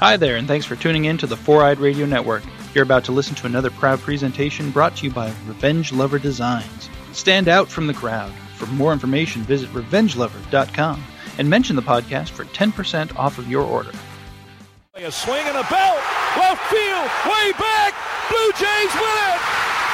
Hi there, and thanks for tuning in to the Four Eyed Radio Network. You're about to listen to another proud presentation brought to you by Revenge Lover Designs. Stand out from the crowd. For more information, visit revengelover.com and mention the podcast for 10% off of your order. A swing and a belt, left field, way back. Blue Jays win it.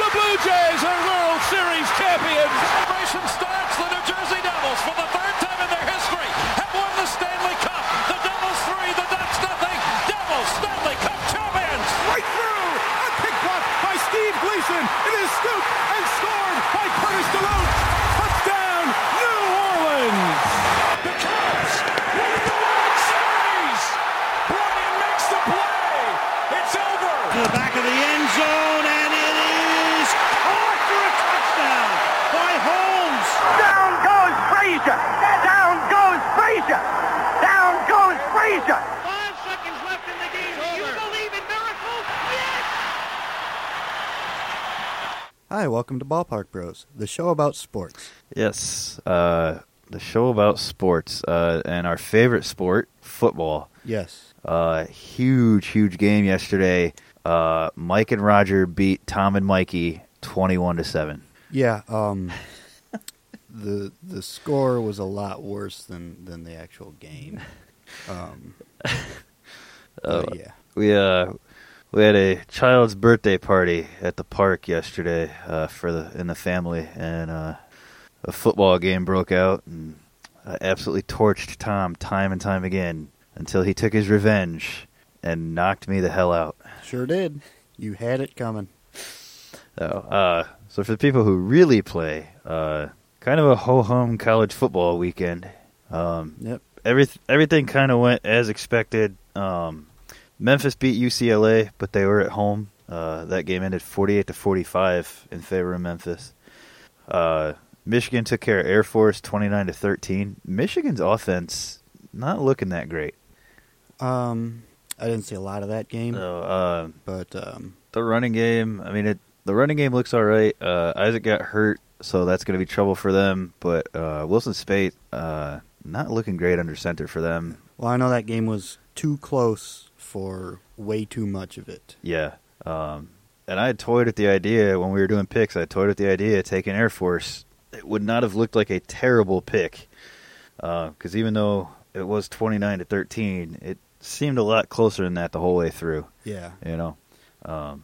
The Blue Jays are World Series champions. Celebration starts. The New Jersey Devils, for the third time in their history, have won the Stanley Cup. The Devils three, the Ducks nothing. Devils Stanley Cup champions. Right through. A pick block by Steve Gleason. It is scooped and scored by Curtis Deloatch. Touchdown, New Orleans. The Cubs win the World Series. Bryant makes the play. It's over. to the back of the end zone, and it is caught for a touchdown by Holmes. Down goes Frazier! Down goes Frazier! Down goes Frazier! Five seconds left in the game. Do you believe in miracles? Yes! Hi, welcome to Ballpark Bros, the show about sports. Yes, uh, the show about sports uh, and our favorite sport, football. Yes. Uh, huge, huge game yesterday. Uh, Mike and Roger beat Tom and Mikey twenty-one to seven. Yeah, um the the score was a lot worse than than the actual game. Um Uh, yeah. We uh, we had a child's birthday party at the park yesterday uh, for the in the family, and uh, a football game broke out, and uh, absolutely torched Tom time and time again until he took his revenge and knocked me the hell out. Sure did. You had it coming. So, uh, so for the people who really play, uh, kind of a ho hum college football weekend. Um, Yep. every everything kind of went as expected. Um, Memphis beat UCLA, but they were at home. Uh, that game ended 48 to 45 in favor of Memphis. Uh, Michigan took care of Air Force 29 to 13. Michigan's offense not looking that great. Um I didn't see a lot of that game, So, uh, but um the running game, I mean, it the running game looks all right. Uh, Isaac got hurt, so that's going to be trouble for them. But uh, Wilton Speight, uh, not looking great under center for them. well I know that game was too close for way too much of it. Yeah. Um, and I had toyed at the idea when we were doing picks. I toyed at the idea of taking Air Force. It would not have looked like a terrible pick because even though it was twenty nine to thirteen, it seemed a lot closer than that the whole way through. Yeah. You know, um,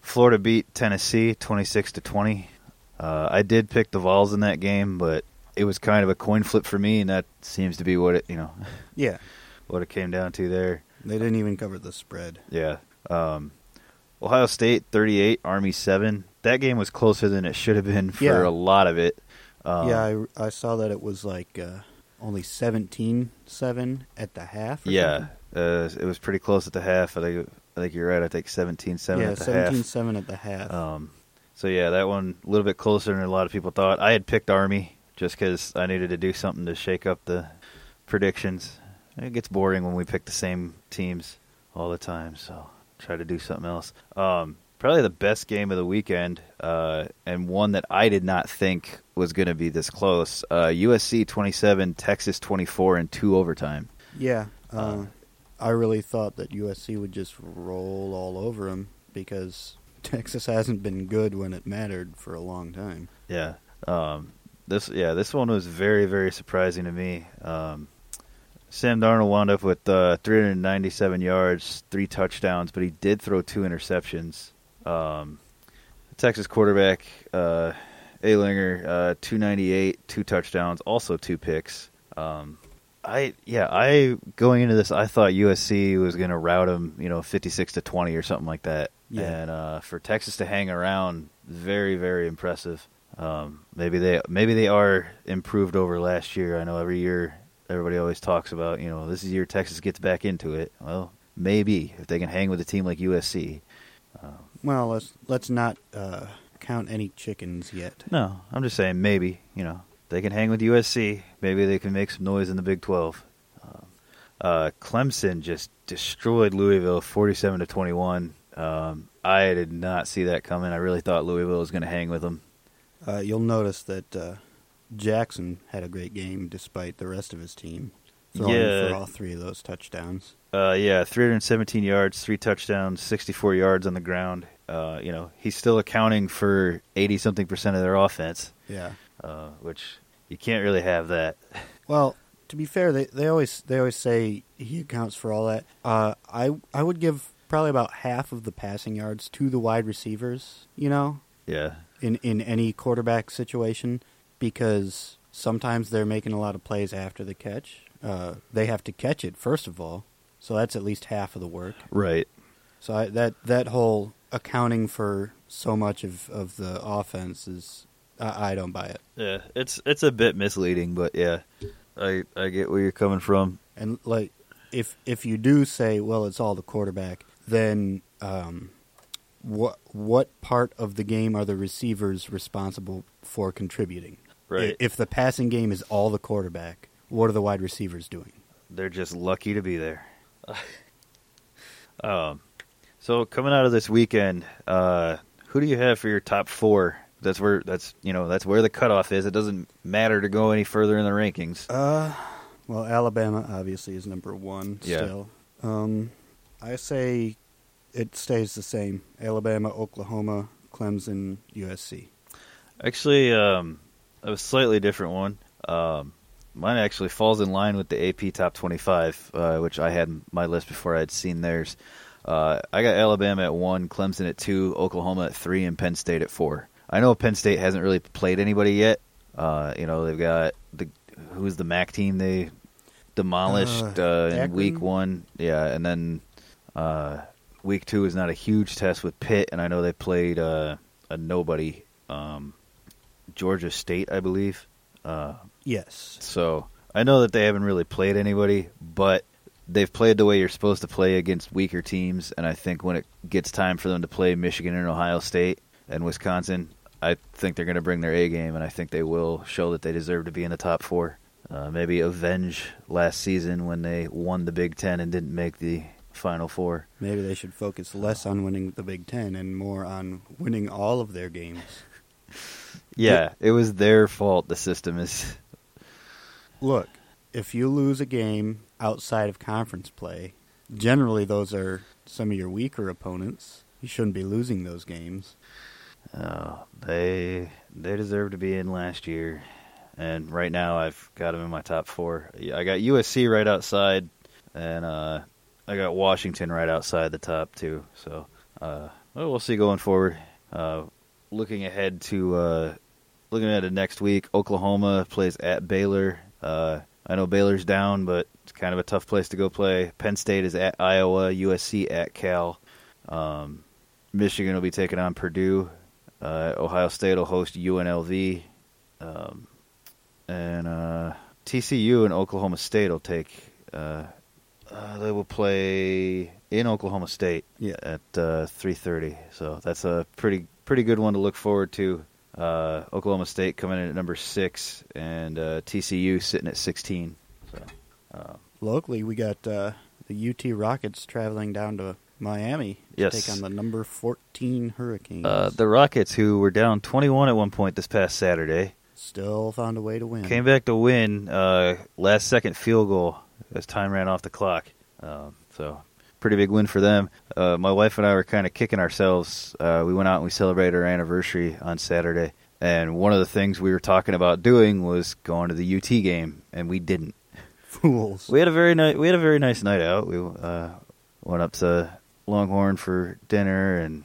Florida beat Tennessee twenty six to twenty. Uh, I did pick the Vols in that game, but it was kind of a coin flip for me, and that seems to be what it you know Yeah. what it came down to there. They didn't even cover the spread. Yeah. Um, Ohio State 38, Army 7. That game was closer than it should have been for Yeah. a lot of it. Um, yeah, I, I saw that it was like uh, only 17-7 at the half. yeah. Uh, it was pretty close at the half. I think I think you're right. I think 17-7 yeah, at the half. 17-7 at the half. Um, so yeah, that one a little bit closer than a lot of people thought. I had picked Army just because I needed to do something to shake up the predictions. It gets boring when we pick the same teams all the time, so try to do something else. Um, probably the best game of the weekend, uh, and one that I did not think was going to be this close. Uh, USC 27, Texas 24 in two overtime. Yeah, uh, Uh, I really thought that USC would just roll all over them because Texas hasn't been good when it mattered for a long time. Yeah. Um, this yeah, this one was very very surprising to me. Um, Sam Darnold wound up with uh, 397 yards, three touchdowns, but he did throw two interceptions. Um, Texas quarterback uh, Ehlinger, uh, 298, two touchdowns, also two picks. Um, I yeah, I going into this, I thought USC was going to rout him, you know, 56 to 20 or something like that. Yeah. And uh, for Texas to hang around, very very impressive. Um, maybe they maybe they are improved over last year. I know every year everybody always talks about you know this is year Texas gets back into it. Well, maybe if they can hang with a team like USC. Well, let's let's not uh, count any chickens yet. No, I'm just saying maybe you know they can hang with USC. Maybe they can make some noise in the Big 12. Um, uh, Clemson just destroyed Louisville 47 to 21. Um, I did not see that coming. I really thought Louisville was going to hang with them. Uh, you'll notice that uh, Jackson had a great game despite the rest of his team throwing Yeah. for all three of those touchdowns. Uh, yeah, 317 yards, three touchdowns, 64 yards on the ground. Uh, you know, he's still accounting for 80 something percent of their offense, Yeah. uh, which you can't really have that. Well, to be fair, they they always they always say he accounts for all that. Uh, I I would give probably about half of the passing yards to the wide receivers. You know, Yeah, in in any quarterback situation, because sometimes they're making a lot of plays after the catch. Uh, they have to catch it first of all, so that's at least half of the work. right. So I, that that whole accounting for so much of, of the offense is I, I don't buy it. Yeah, it's it's a bit misleading, but yeah, I I get where you're coming from. And like, if if you do say, well, it's all the quarterback, then um, what what part of the game are the receivers responsible for contributing? Right. If the passing game is all the quarterback, what are the wide receivers doing? They're just lucky to be there. um, so coming out of this weekend, uh, who do you have for your top four? That's where that's you know that's where the cutoff is. It doesn't matter to go any further in the rankings. Uh, well, Alabama obviously is number one Yeah. still. Um, I say it stays the same: Alabama, Oklahoma, Clemson, USC. Actually, um, a slightly different one. Um, mine actually falls in line with the AP Top 25, uh, which I had in my list before I'd seen theirs. Uh, I got Alabama at one, Clemson at two, Oklahoma at three, and Penn State at four. I know Penn State hasn't really played anybody yet. Uh, you know, they've got the who's the MAC team they demolished Uh, uh, in week one. Yeah, and then uh, week two is not a huge test with Pitt, and I know they played uh, a nobody, um, Georgia State, I believe. Uh, Yes. so I know that they haven't really played anybody, but they've played the way you're supposed to play against weaker teams. And I think when it gets time for them to play Michigan and Ohio State and Wisconsin, I think they're going to bring their A game, and I think they will show that they deserve to be in the top four. Uh, maybe avenge last season when they won the Big Ten and didn't make the Final Four. Maybe they should focus less on winning the Big Ten and more on winning all of their games. Yeah, it was their fault. The system is. Look, if you lose a game outside of conference play, generally those are some of your weaker opponents. You shouldn't be losing those games. Oh, they they deserve to be in last year, and right now I've got them in my top four. I got USC right outside, and uh, I got Washington right outside the top two. So uh, well, we'll see going forward. Uh, looking ahead to uh, looking at it next week, Oklahoma plays at Baylor. Uh, I know Baylor's down, but it's kind of a tough place to go play. Penn State is at Iowa, USC at Cal. Um, Michigan will be taking on Purdue. Uh, Ohio State will host UNLV, um, and uh, TCU and Oklahoma State will take. Uh, uh, they will play in Oklahoma State Yeah. at uh, three thirty. So that's a pretty pretty good one to look forward to. Uh, Oklahoma State coming in at number six, and uh, TCU sitting at sixteen. So uh, Locally, we got uh, the UT Rockets traveling down to Miami to Yes. take on the number 14 Hurricanes. uh, the Rockets, who were down twenty one at one point this past Saturday, Still found a way to win. Came back to win. Uh, last second field goal as time ran off the clock. Um, so pretty big win for them. Uh, my wife and I were kind of kicking ourselves. Uh, we went out and we celebrated our anniversary on Saturday, and one of the things we were talking about doing was going to the UT game, and we didn't. Fools. We had a very nice we had a very nice night out. We uh, went up to Longhorn for dinner and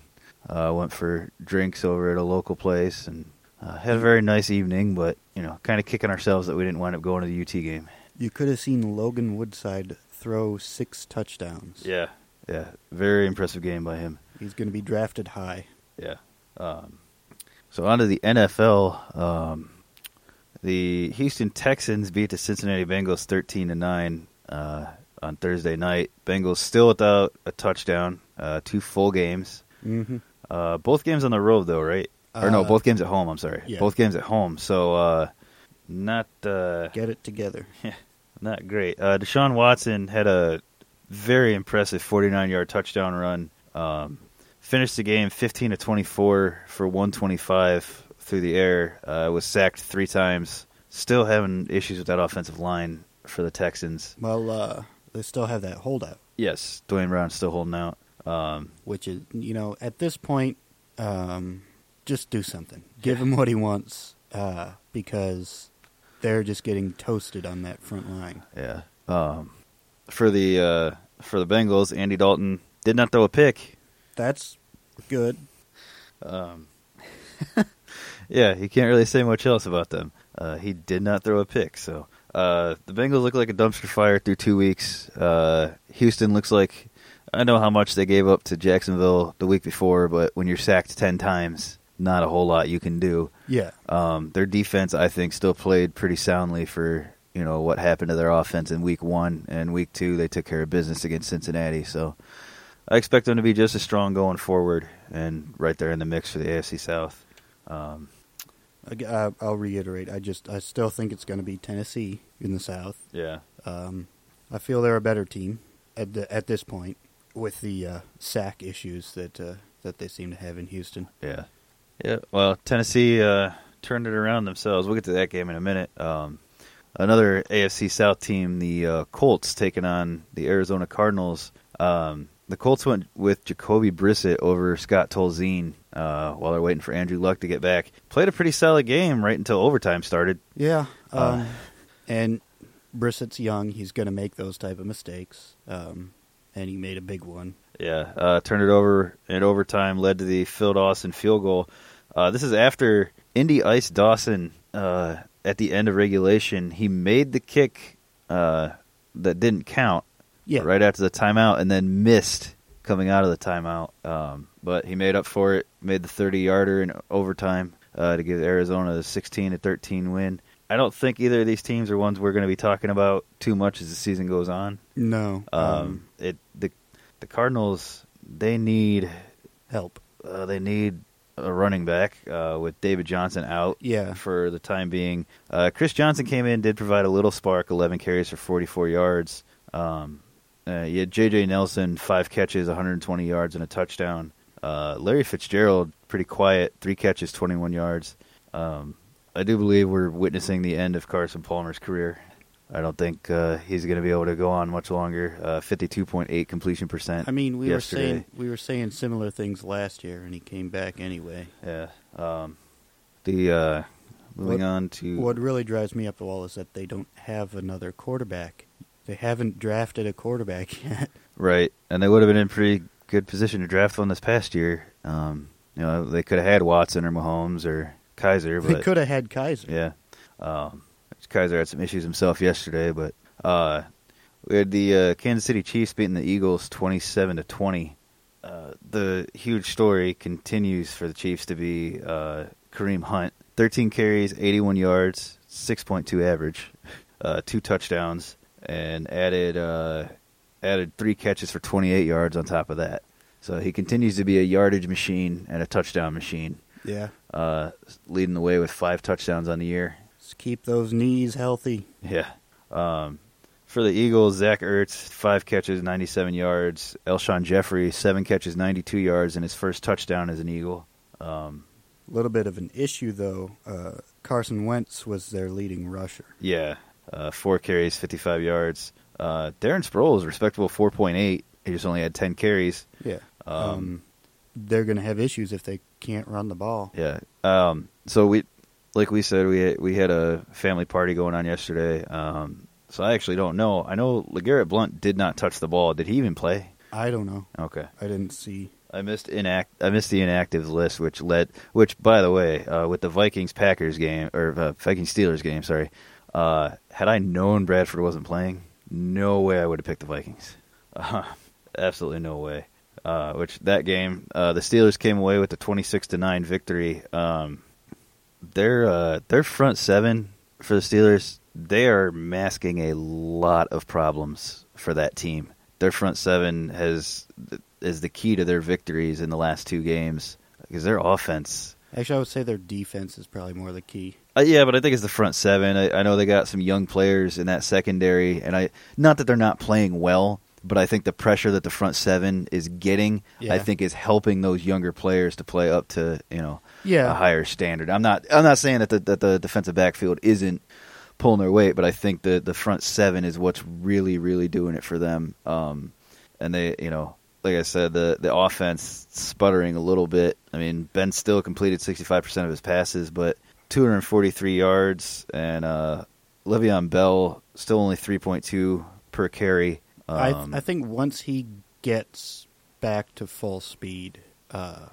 uh, went for drinks over at a local place and uh, had a very nice evening. But you know, kind of kicking ourselves that we didn't wind up going to the UT game. You could have seen Logan Woodside throw six touchdowns. Yeah, yeah, very impressive game by him. He's going to be drafted high. Yeah. Um, so on to the NFL. Um, the Houston Texans beat the Cincinnati Bengals thirteen to nine uh, on Thursday night. Bengals still without a touchdown. Uh, two full games. Mm-hmm. Uh, both games on the road though, right? or no, Uh, both games at home. I'm sorry, yeah. both games at home. So uh, not uh, Get it together. not great. Uh, Deshaun Watson had a very impressive 49 yard touchdown run. Um, finished the game 15 to 24 for 125 through the air. Uh, was sacked three times. Still having issues with that offensive line for the Texans. Well, uh, they still have that holdout. Yes, Duane Brown's still holding out. Um, which is you know at this point, um, just do something. Give him what he wants uh, because they're just getting toasted on that front line. yeah. Um, for the uh, for the Bengals, Andy Dalton did not throw a pick. That's good. Um, yeah, you can't really say much else about them. Uh, he did not throw a pick, so uh, the Bengals look like a dumpster fire through two weeks. Uh, Houston looks like I know how much they gave up to Jacksonville the week before, but when you're sacked ten times, not a whole lot you can do. Yeah, Um, their defense, I think, still played pretty soundly for you know what happened to their offense in week one and week two. They took care of business against Cincinnati, so I expect them to be just as strong going forward and right there in the mix for the AFC South. Um, I, I'll reiterate. I just I still think it's going to be Tennessee in the South. yeah, Um, I feel they're a better team at the, at this point with the uh, sack issues that uh, that they seem to have in Houston. yeah, yeah. Well, Tennessee uh, turned it around themselves. We'll get to that game in a minute. Um, another AFC South team, the uh, Colts, taking on the Arizona Cardinals. Um, the Colts went with Jacoby Brissett over Scott Tolzien uh, while they're waiting for Andrew Luck to get back. Played a pretty solid game right until overtime started. Yeah, um, Uh, and Brissett's young. He's going to make those type of mistakes, um, and he made a big one. Yeah, uh, turned it over in overtime, led to the Phil Dawson field goal. Uh, this is after Indy Ice Dawson uh, at the end of regulation. He made the kick uh, that didn't count Yeah, right after the timeout, and then missed coming out of the timeout. Um, but he made up for it, made the 30 yarder in overtime uh, to give Arizona the 16 to 13 win. I don't think either of these teams are ones we're going to be talking about too much as the season goes on. No, Um, it the the Cardinals they need help. uh, they need a running back uh, with David Johnson out Yeah. for the time being. Uh, Chris Johnson came in, did provide a little spark, 11 carries for 44 yards. Um, uh, you had J.J. Nelson, five catches, 120 yards, and a touchdown. Uh, Larry Fitzgerald, pretty quiet, three catches, 21 yards. Um, I do believe we're witnessing the end of Carson Palmer's career. I don't think uh, he's going to be able to go on much longer. Uh, 52.8 completion percent. I mean, we yesterday. were saying we were saying similar things last year, and he came back anyway. Yeah. Um, the uh, moving What- on to What really drives me up the wall is that they don't have another quarterback. They haven't drafted a quarterback yet. right, and they would have been in pretty good position to draft one this past year. Um, you know, they could have had Watson or Mahomes or Kizer, They could have had Kizer. yeah, um, Kizer had some issues himself yesterday. But uh, we had the uh, Kansas City Chiefs beating the Eagles twenty-seven to twenty. Uh, the huge story continues for the Chiefs to be uh, Kareem Hunt, thirteen carries, eighty-one yards, six point two average, uh, two touchdowns, and added uh, added three catches for twenty-eight yards on top of that. So he continues to be a yardage machine and a touchdown machine, Yeah. uh, leading the way with five touchdowns on the year. Just keep those knees healthy. Yeah. Um, for the Eagles, Zach Ertz, five catches, 97 yards. Alshon Jeffery, seven catches, 92 yards, and his first touchdown as an Eagle. Um, A little bit of an issue though. Uh, Carson Wentz was their leading rusher. yeah. Uh, four carries, 55 yards. Uh, Darren Sproles, respectable 4.8. He just only had 10 carries. Yeah. Um, Um, they're going to have issues if they can't run the ball. Yeah. Um, so we, like we said, we we had a family party going on yesterday. Um, so I actually don't know. I know LeGarrette Blount did not touch the ball. Did he even play? I don't know. Okay. I didn't see. I missed inact. I missed the inactive list, which led. Which, by the way, uh, with the Vikings Packers game or uh, Vikings Steelers game, sorry. Uh, had I known Bradford wasn't playing, no way I would have picked the Vikings. Uh, absolutely no way. Uh, which that game, uh, the Steelers came away with a twenty-six to nine victory. Um, their uh, their front seven for the Steelers, they are masking a lot of problems for that team. Their front seven has is the key to their victories in the last two games because their offense. Actually, I would say their defense is probably more the key. Uh, yeah, but I think it's the front seven. I, I know they got some young players in that secondary, and I not that they're not playing well, but I think the pressure that the front seven is getting, Yeah. I think, is helping those younger players to play up to you know Yeah. a higher standard. I'm not I'm not saying that the that the defensive backfield isn't pulling their weight, but I think the the front seven is what's really really doing it for them. Um, and they, you know, like I said, the the offense sputtering a little bit. I mean, Ben still completed 65% of his passes, but 243 yards, and uh, Le'Veon Bell still only 3.2 per carry. I Um, I think once he gets back to full speed, uh,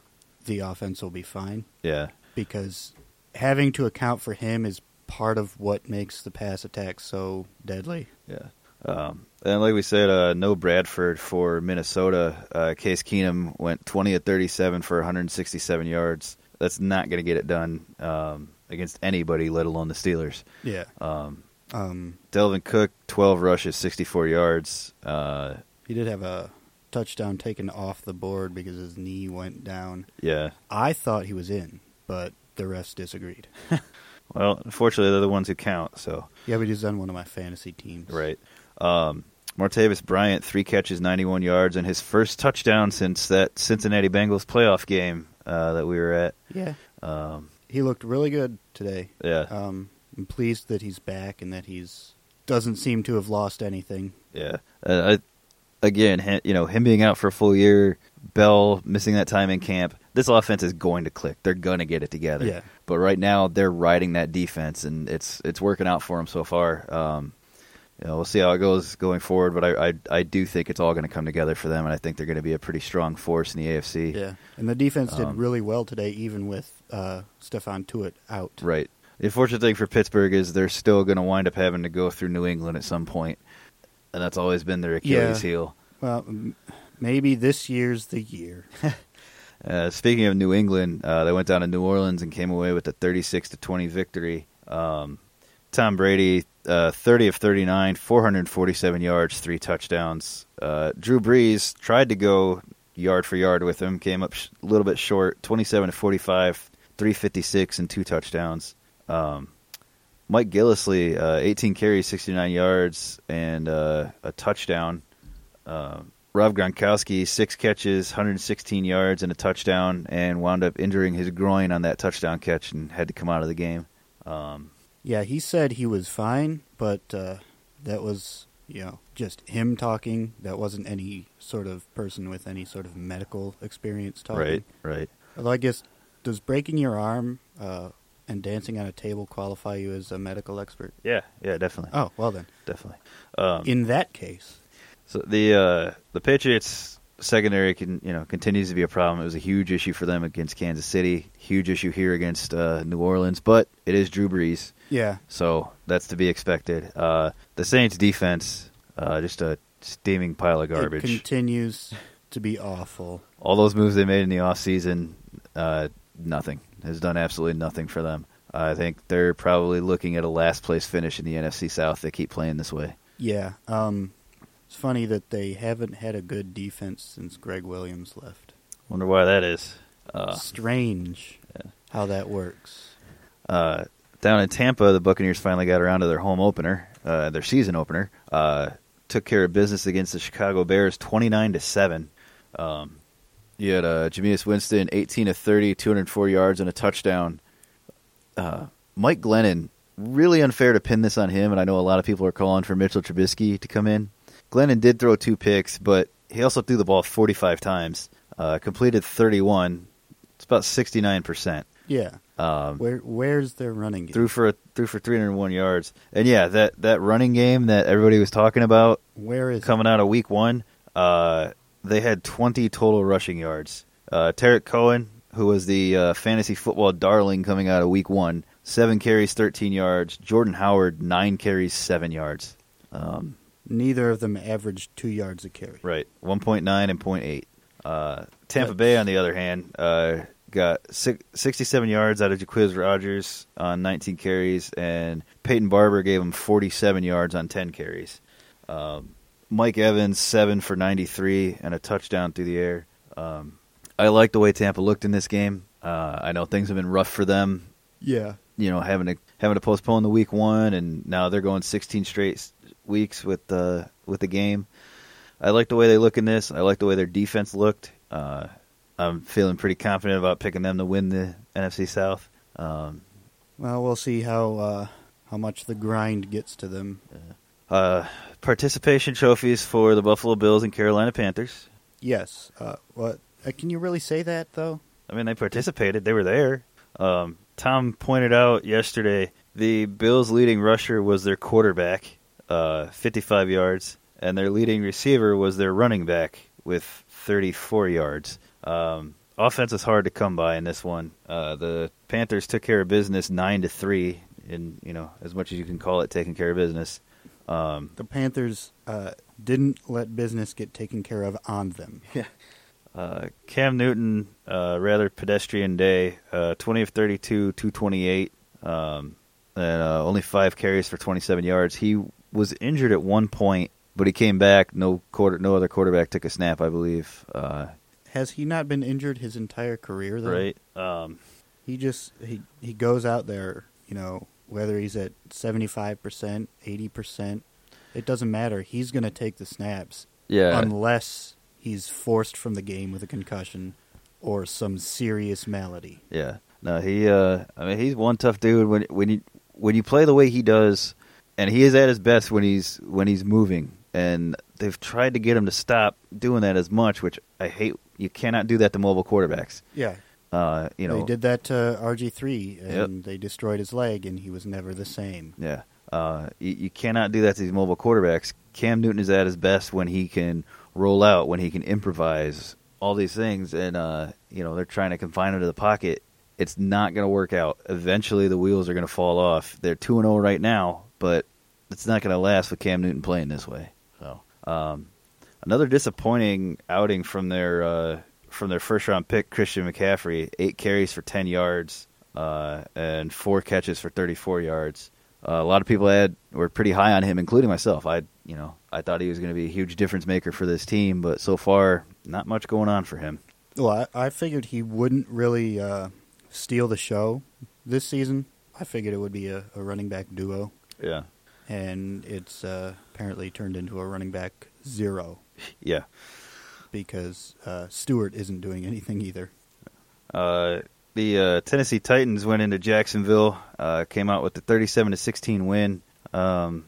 the offense will be fine yeah, because having to account for him is part of what makes the pass attack so deadly. yeah. Um, and like we said, uh, no Bradford for Minnesota. Uh, Case Keenum went 20 at 37 for 167 yards. That's not going to get it done um, against anybody, let alone the Steelers. Yeah. Um, Um, Dalvin Cook, 12 rushes, 64 yards. Uh, he did have a touchdown taken off the board because his knee went down. yeah. I thought he was in, but the refs disagreed. Well, unfortunately, they're the ones who count. So Yeah, but he's on one of my fantasy teams. right. Um, Martavis Bryant, three catches, 91 yards, and his first touchdown since that Cincinnati Bengals playoff game uh, that we were at. Yeah. Um, He looked really good today. yeah, Um, I'm pleased that he's back and that he's doesn't seem to have lost anything. yeah. Uh, I, again, you know, him being out for a full year, Bell missing that time in camp. This offense is going to click. They're going to get it together. Yeah. But right now, they're riding that defense, and it's it's working out for them so far. Um, you know, we'll see how it goes going forward, but I I, I do think it's all going to come together for them, and I think they're going to be a pretty strong force in the AFC. Yeah, and the defense did Um, really well today, even with uh, Stephon Tuitt out. Right. The unfortunate thing for Pittsburgh is they're still going to wind up having to go through New England at some point, and that's always been their Achilles Yeah. heel. Well, m- maybe this year's the year. Uh, speaking of New England, uh, they went down to New Orleans and came away with a 36 to 20 victory. Um, Tom Brady, uh, 30 of 39, 447 yards, three touchdowns. Uh, Drew Brees tried to go yard for yard with him, came up sh- a little bit short, 27 to 45, 356, and two touchdowns. Um, Mike Gillislee, uh, 18 carries, 69 yards, and uh, a touchdown. Uh, Rob Gronkowski, six catches, 116 yards, and a touchdown, and wound up injuring his groin on that touchdown catch and had to come out of the game. Um, yeah, he said he was fine, but uh, that was you know just him talking. That wasn't any sort of person with any sort of medical experience talking. right, right. Although I guess does breaking your arm uh, and dancing on a table qualify you as a medical expert? Yeah, yeah, definitely, Oh well then. definitely. Um, In that case, So the uh, the Patriots secondary can you know continues to be a problem. It was a huge issue for them against Kansas City, huge issue here against uh, New Orleans, but it is Drew Brees, yeah, so that's to be expected. Uh, the Saints defense, uh, just a steaming pile of it garbage. continues to be awful. All those moves they made in the off season, uh, nothing has done absolutely nothing for them. I think they're probably looking at a last place finish in the NFC South. They keep playing this way. Yeah. Um, it's funny that they haven't had a good defense since Gregg Williams left. Wonder why that is. Uh, Strange how that works. uh, down in Tampa, the Buccaneers finally got around to their home opener, uh, their season opener. Uh, took care of business against the Chicago Bears, twenty nine to seven. Um, you had uh, Jameis Winston, eighteen of 30, 204 yards and a touchdown. Uh, Mike Glennon, really unfair to pin this on him, and I know a lot of people are calling for Mitchell Trubisky to come in. Glennon did throw two picks, but he also threw the ball forty five times, uh, completed thirty one. It's about sixty nine percent. Yeah. Um, Where where's their running game? threw for threw for 301 yards. And yeah, that that running game that everybody was talking about Where is coming out of week 1, uh, they had 20 total rushing yards. Uh Tarik Cohen, who was the uh, fantasy football darling coming out of week 1, 7 carries, 13 yards. Jordan Howard 9 carries, 7 yards. Um, Neither of them averaged two yards a carry. Right, 1.9 and 0.8. Uh, Tampa That's- Bay, on the other hand, uh, got six, 67 yards out of Jacquizz Rodgers on 19 carries, and Peyton Barber gave him 47 yards on 10 carries. Um, Mike Evans, 7 for 93 and a touchdown through the air. Um, I like the way Tampa looked in this game. Uh, I know things have been rough for them Yeah. you know having to having to postpone the week one, and now they're going 16 straight weeks with the with the game. I like the way they look in this. I like the way their defense looked. Uh, I'm feeling pretty confident about picking them to win the NFC South. Um, Well, we'll see how uh, how much the grind gets to them. Uh, participation trophies for the Buffalo Bills and Carolina Panthers. Yes. Uh, what? Uh, can you really say that though? I mean, they participated. They were there. Um, Tom pointed out yesterday the Bills' leading rusher was their quarterback, uh, 55 yards, and their leading receiver was their running back with 34 yards. Um, offense is hard to come by in this one. Uh, the Panthers took care of business nine to three, in you know as much as you can call it taking care of business. Um, The Panthers uh, didn't let business get taken care of on them. Yeah. Uh, Cam Newton, uh, rather pedestrian day. Uh, 20 of 32, 228, um, and uh, only five carries for 27 yards. He was injured at one point, but he came back. No quarter, no other quarterback took a snap, I believe. Uh, Has he not been injured his entire career though? right? Um, He just he he goes out there, you know, whether he's at 75%, 80%, it doesn't matter. He's going to take the snaps yeah, unless he's forced from the game with a concussion or some serious malady. yeah. No, he. Uh, I mean, he's one tough dude. When when you when you play the way he does, and he is at his best when he's when he's moving. And they've tried to get him to stop doing that as much, which I hate. You cannot do that to mobile quarterbacks. Yeah. Uh, you know, they did that to RG3 and they destroyed his leg and he was never the same. Yeah. Uh, you, you cannot do that to these mobile quarterbacks. Cam Newton is at his best when he can roll out, when he can improvise, all these things, and uh, you know they're trying to confine him to the pocket. It's not going to work out. Eventually, the wheels are going to fall off. They're two and zero right now, but it's not going to last with Cam Newton playing this way. So, um, another disappointing outing from their uh, from their first round pick, Christian McCaffrey. Eight carries for ten yards uh, and four catches for thirty four yards. Uh, a lot of people had were pretty high on him, including myself. I, you know, I thought he was going to be a huge difference maker for this team, but so far, not much going on for him. Well, I, I figured he wouldn't really uh, steal the show this season. I figured it would be a, a running back duo, Yeah, and it's uh, apparently turned into a running back zero yeah. because uh, Stewart isn't doing anything either. Uh, the uh, Tennessee Titans went into Jacksonville, uh, came out with the 37 to 16 win. Um,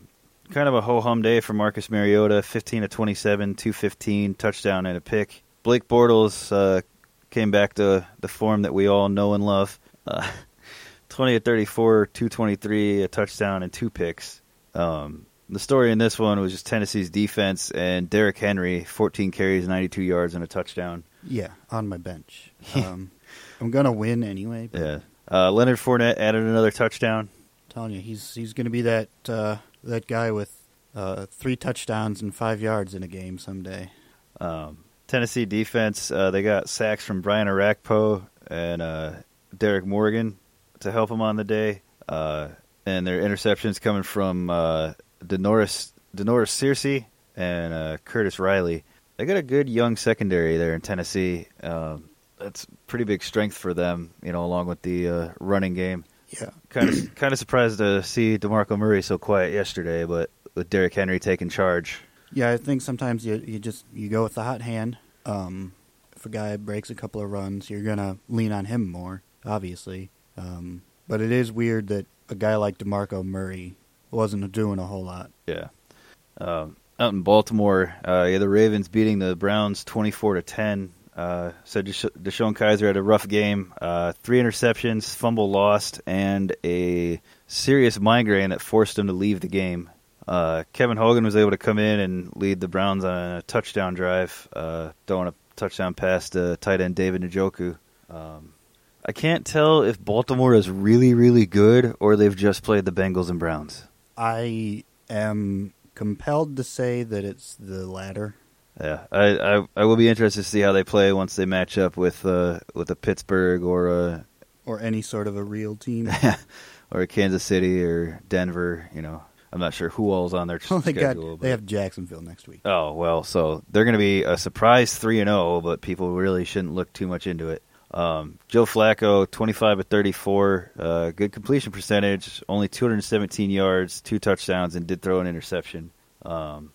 kind of a ho hum day for Marcus Mariota, 15 to 27, 215, touchdown and a pick. Blake Bortles uh, came back to the form that we all know and love. Uh, 20 to 34, 223, a touchdown and two picks. Um, the story in this one was just Tennessee's defense and Derrick Henry, 14 carries, 92 yards, and a touchdown. Yeah, on my bench. Um, I'm gonna win anyway. But Yeah. Uh, Leonard Fournette added another touchdown. telling you, he's he's gonna be that uh, that guy with uh, three touchdowns and five yards in a game someday. Um, Tennessee defense, uh, they got sacks from Brian Orakpo and uh, Derrick Morgan to help them on the day. And their interceptions coming from uh, Da'Norris, Da'Norris Searcy and uh, Curtis Riley. They got a good young secondary there in Tennessee. Um, that's pretty big strength for them, you know, along with the uh, running game. Yeah, Kind of, kind of surprised to see Demarco Murray so quiet yesterday, but with Derrick Henry taking charge, yeah. I think sometimes you you just you go with the hot hand. Um, if a guy breaks a couple of runs, you're gonna lean on him more, obviously. Um, but it is weird that a guy like Demarco Murray wasn't doing a whole lot. Yeah. Um, out in Baltimore, uh, yeah, the Ravens beating the Browns twenty-four to ten. Uh, so Desha- DeShone Kizer had a rough game. Uh, three interceptions, fumble lost, and a serious migraine that forced him to leave the game. Uh, Kevin Hogan was able to come in and lead the Browns on a touchdown drive, uh, throwing a touchdown pass to tight end David Njoku. Um, I can't tell if Baltimore is really, really good or they've just played the Bengals and Browns. I am compelled to say that it's the latter. Yeah, I, I I will be interested to see how they play once they match up with uh, with a Pittsburgh or a or any sort of a real team. or a Kansas City or Denver. You know, I'm not sure who all's on their well, they got schedule. they have Jacksonville next week. Oh well, so they're going to be a surprise three and zero, but people really shouldn't look too much into it. Um, Joe Flacco, 25 of 34, uh, good completion percentage, only 217 yards, two touchdowns, and did throw an interception. Um,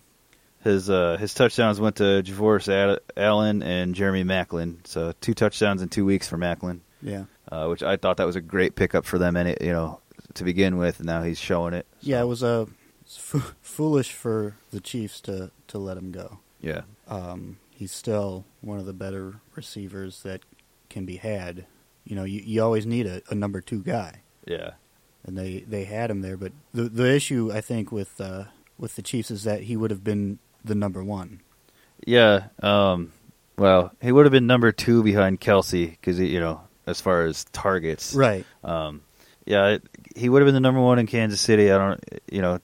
his uh, his touchdowns went to Javorius Allen and Jeremy Maclin, so two touchdowns in two weeks for Maclin, Yeah, uh, which I thought that was a great pickup for them, and it, you know to begin with. And now he's showing it. yeah. It was a foolish for the Chiefs to to let him go. Yeah. Um, he's still one of the better receivers that can be had. You know, you, you always need a, a number two guy, Yeah. and they, they had him there. But the the issue I think with uh, with the Chiefs is that he would have been the number one. Yeah. Um, well, he would have been number two behind Kelce because you know, as far as targets, Right. Um, yeah, he would have been the number one in Kansas City. I don't, you know,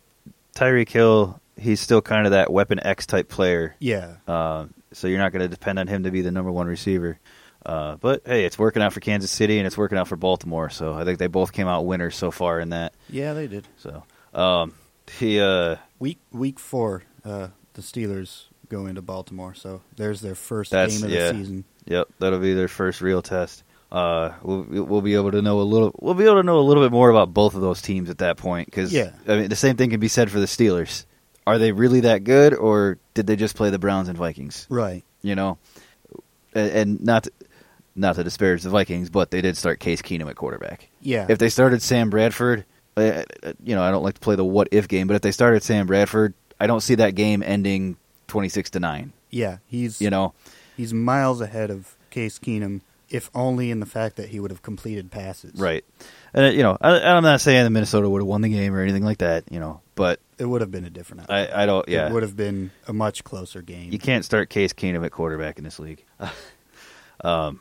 Tyreek Hill. He's still kind of that weapon X type player. Yeah. Uh, so you're not going to depend on him to be the number one receiver. Uh, but hey, it's working out for Kansas City and it's working out for Baltimore. So I think they both came out winners so far in that. Yeah, they did. So um, he, uh, Week week four, uh, the Steelers go into Baltimore, so there's their first game of yeah. the season. Yep, that'll be their first real test. Uh, we'll we'll be able to know a little. We'll be able to know a little bit more about both of those teams at that point. Because Yeah. I mean, the same thing can be said for the Steelers. Are they really that good, or did they just play the Browns and Vikings? Right. You know, and, and not to, not to disparage the Vikings, but they did start Case Keenum at quarterback. Yeah. If they started Sam Bradford, uh, you know, I don't like to play the what if game, but if they started Sam Bradford, I don't see that game ending twenty six to nine. yeah, he's You know, he's miles ahead of Case Keenum, if only in the fact that he would have completed passes. Right. And uh, you know, I, I'm not saying that Minnesota would have won the game or anything like that. You know, but It would have been a different. I, I don't. Yeah, It would have been a much closer game. you can't start Case Keenum at quarterback in this league. um,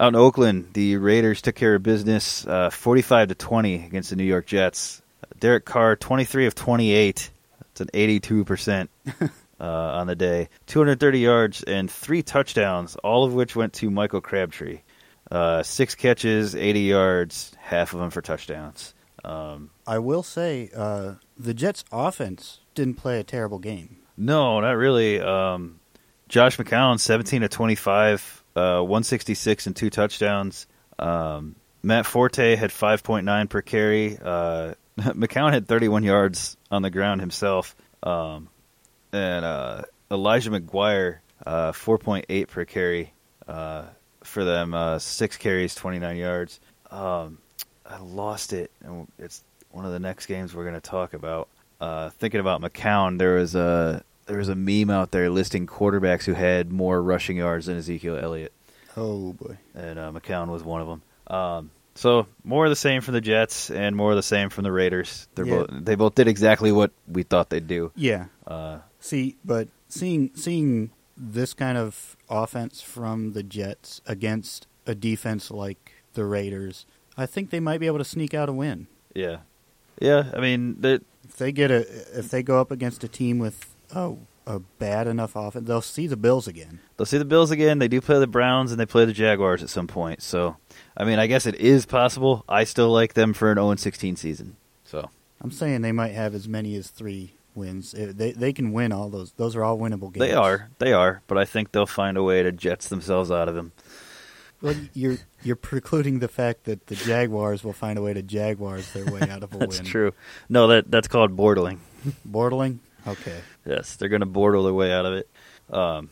out in Oakland, the Raiders took care of business, uh, 45 to 20 against the New York Jets. Derek Carr, 23 of 28. That's an 82 percent uh, on the day. 230 yards and three touchdowns, all of which went to Michael Crabtree. Uh, six catches, 80 yards, half of them for touchdowns. Um, I will say uh, the Jets' offense didn't play a terrible game. No, not really. Um, Josh McCown, 17 to 25, uh, 166 and two touchdowns. Um, Matt Forte had 5.9 per carry. Uh, McCown had 31 yards on the ground himself. Um, and uh, Elijah McGuire, uh, 4.8 per carry uh, for them, six carries, 29 yards. Um, I lost it, and it's one of the next games we're going to talk about. Thinking about McCown, there was a there was a meme out there listing quarterbacks who had more rushing yards than Ezekiel Elliott, Oh boy. and uh, McCown was one of them. Um, so more of the same from the Jets, and more of the same from the Raiders. They're Yeah. both they both did exactly what we thought they'd do. Yeah. Uh, See, but seeing seeing this kind of offense from the Jets against a defense like the Raiders, I think they might be able to sneak out a win. yeah, yeah. I mean, If they get a if they go up against a team with a, a bad enough offense, they'll see the Bills again. they'll see the Bills again. They do play the Browns, and they play the Jaguars at some point. So, I mean, I guess it is possible. I still like them for an 0 16 season. So. I'm saying they might have as many as three wins. Eh, They they can win all those. Those are all winnable games. They are, they are, but I think they'll find a way to jets themselves out of them. Well, you're you're precluding the fact that the Jaguars will find a way to Jaguars their way out of a That's win. That's true. No, that that's called bortling. Bortling. Okay. Yes, they're going to bortle their way out of it. Um,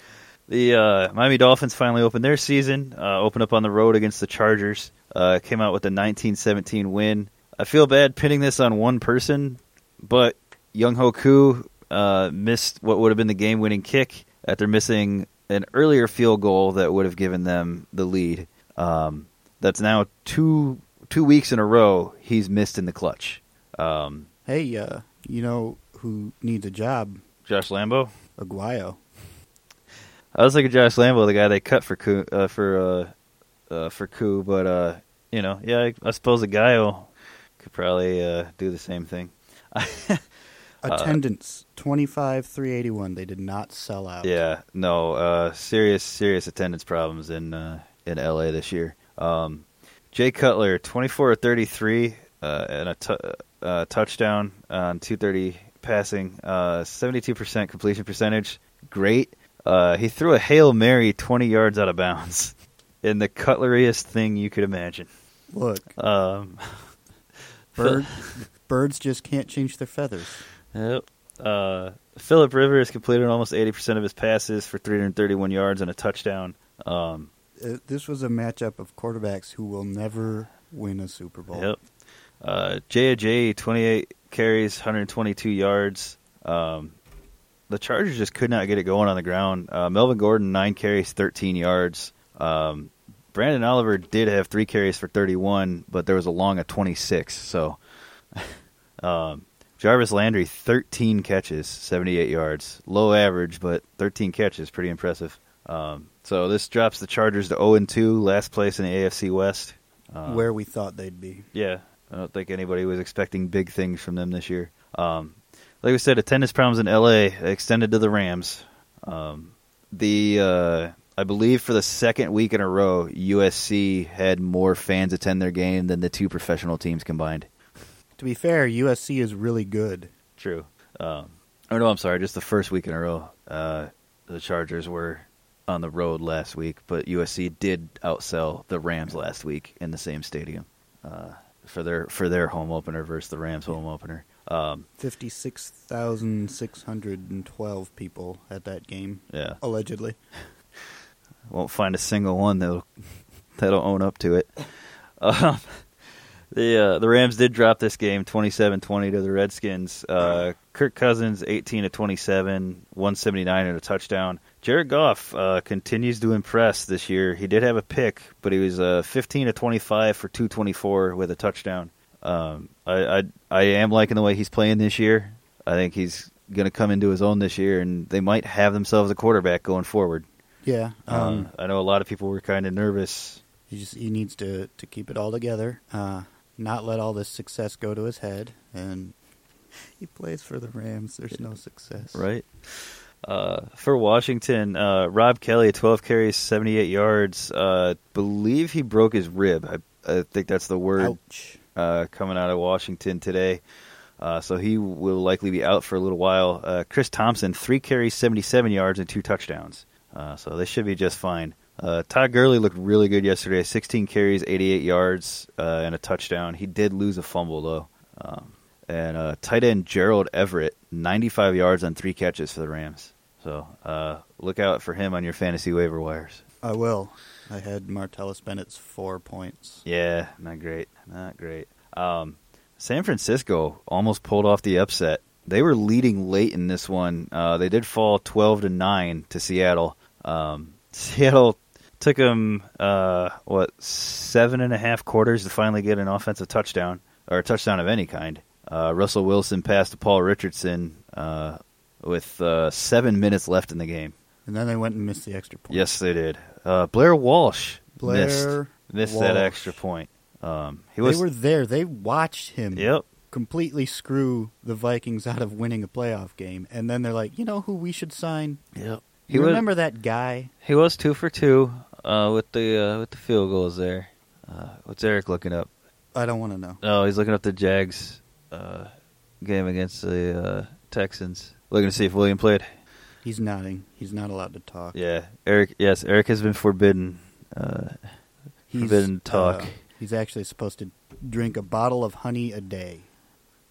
the uh, Miami Dolphins finally opened their season, uh, opened up on the road against the Chargers. Uh, came out with a 19-17 win. I feel bad pinning this on one person, but Younghoe Koo uh, missed what would have been the game-winning kick after missing an earlier field goal that would have given them the lead. Um, that's now two two weeks in a row he's missed in the clutch. Um, Hey, uh, you know who needs a job? Josh Lambo. Aguayo. I was thinking Josh Lambo, the guy they cut for Koo, uh, for uh, uh, for Koo, but uh, you know, yeah, I, I suppose guy could probably uh, do the same thing. Attendance twenty five three eighty one. They did not sell out. Yeah, no, uh, serious serious attendance problems in uh, in LA this year. Um, Jay Cutler, twenty four thirty three, uh, and a t- uh, touchdown on two thirty passing, two percent completion percentage. Great. Uh, he threw a hail mary twenty yards out of bounds, in the cutleriest thing you could imagine. Look, Um, bird, birds just can't change their feathers. Yep. Uh, Philip Rivers completed almost 80% of his passes for 331 yards and a touchdown. Um, Uh, this was a matchup of quarterbacks who will never win a Super Bowl. yep. Uh, J. 28 carries, 122 yards. Um, the Chargers just could not get it going on the ground. Uh, Melvin Gordon, nine carries, 13 yards. Um, Branden Oliver did have three carries for 31, but there was a long of 26. So, um, Jarvis Landry, 13 catches, 78 yards. Low average, but 13 catches, pretty impressive. Um, so this drops the Chargers to 0 2, last place in the AFC West. Um, Where we thought they'd be. yeah, I don't think anybody was expecting big things from them this year. Um, like we said, attendance problems in LA extended to the Rams. Um, the uh, I believe for the second week in a row, USC had more fans attend their game than the two professional teams combined. To be fair, USC is really good. True. Um, oh no, I'm sorry. Just the first week in a row, uh, the Chargers were on the road last week, but USC did outsell the Rams last week in the same stadium uh, for their for their home opener versus the Rams home opener. Um, 56,612 people at that game, yeah, allegedly. won't find a single one that'll that'll own up to it. Um, the uh, the Rams did drop this game 27-20 to the Redskins. Uh, Kirk Cousins 18 to 27, 179 and a touchdown. Jared Goff uh, continues to impress this year. He did have a pick, but he was uh, 15 to 25 for 224 with a touchdown. Um, I, I I am liking the way he's playing this year. I think he's going to come into his own this year, and they might have themselves a quarterback going forward. Yeah. Um, Um, I know a lot of people were kind of nervous. he just he needs to, to keep it all together, uh, not let all this success go to his head, and he plays for the Rams. There's no success. Right. Uh, for Washington, uh, Rob Kelley, 12 carries, 78 yards. Uh, believe he broke his rib. I, I think that's the word uh, coming out of Washington today. Uh, so he will likely be out for a little while. Uh, Chris Thompson, three carries, 77 yards, and two touchdowns. Uh, so they should be just fine. Uh, Todd Gurley looked really good yesterday. 16 carries, 88 yards, uh, and a touchdown. He did lose a fumble, though. Um, and uh, tight end Gerald Everett, 95 yards on three catches for the Rams. So uh, look out for him on your fantasy waiver wires. I will. I had Martellus Bennett's four points. Yeah, not great. Not great. Um, San Francisco almost pulled off the upset. They were leading late in this one. Uh, they did fall 12 to 9 to Seattle. Um, Seattle took them, uh, what, seven and a half quarters to finally get an offensive touchdown, or a touchdown of any kind. Uh, Russell Wilson passed to Paul Richardson uh, with uh, seven minutes left in the game. And then they went and missed the extra point. Yes, they did. Uh, Blair Walsh Blair missed, missed that extra point. Um, he They were there. They watched him Yep. completely screw the Vikings out of winning a playoff game. And then they're like, you know who we should sign? Yep. He You was remember that guy? he was two for two uh, with the uh, with the field goals there. Uh, what's Eric looking up? I don't want to know. Oh, he's looking up the Jags uh, game against the uh, Texans. Looking to see if William played. He's nodding. He's not allowed to talk. Yeah, Eric. Yes, Eric has been forbidden. Uh, He's, forbidden talk. uh, he's actually supposed to drink a bottle of honey a day.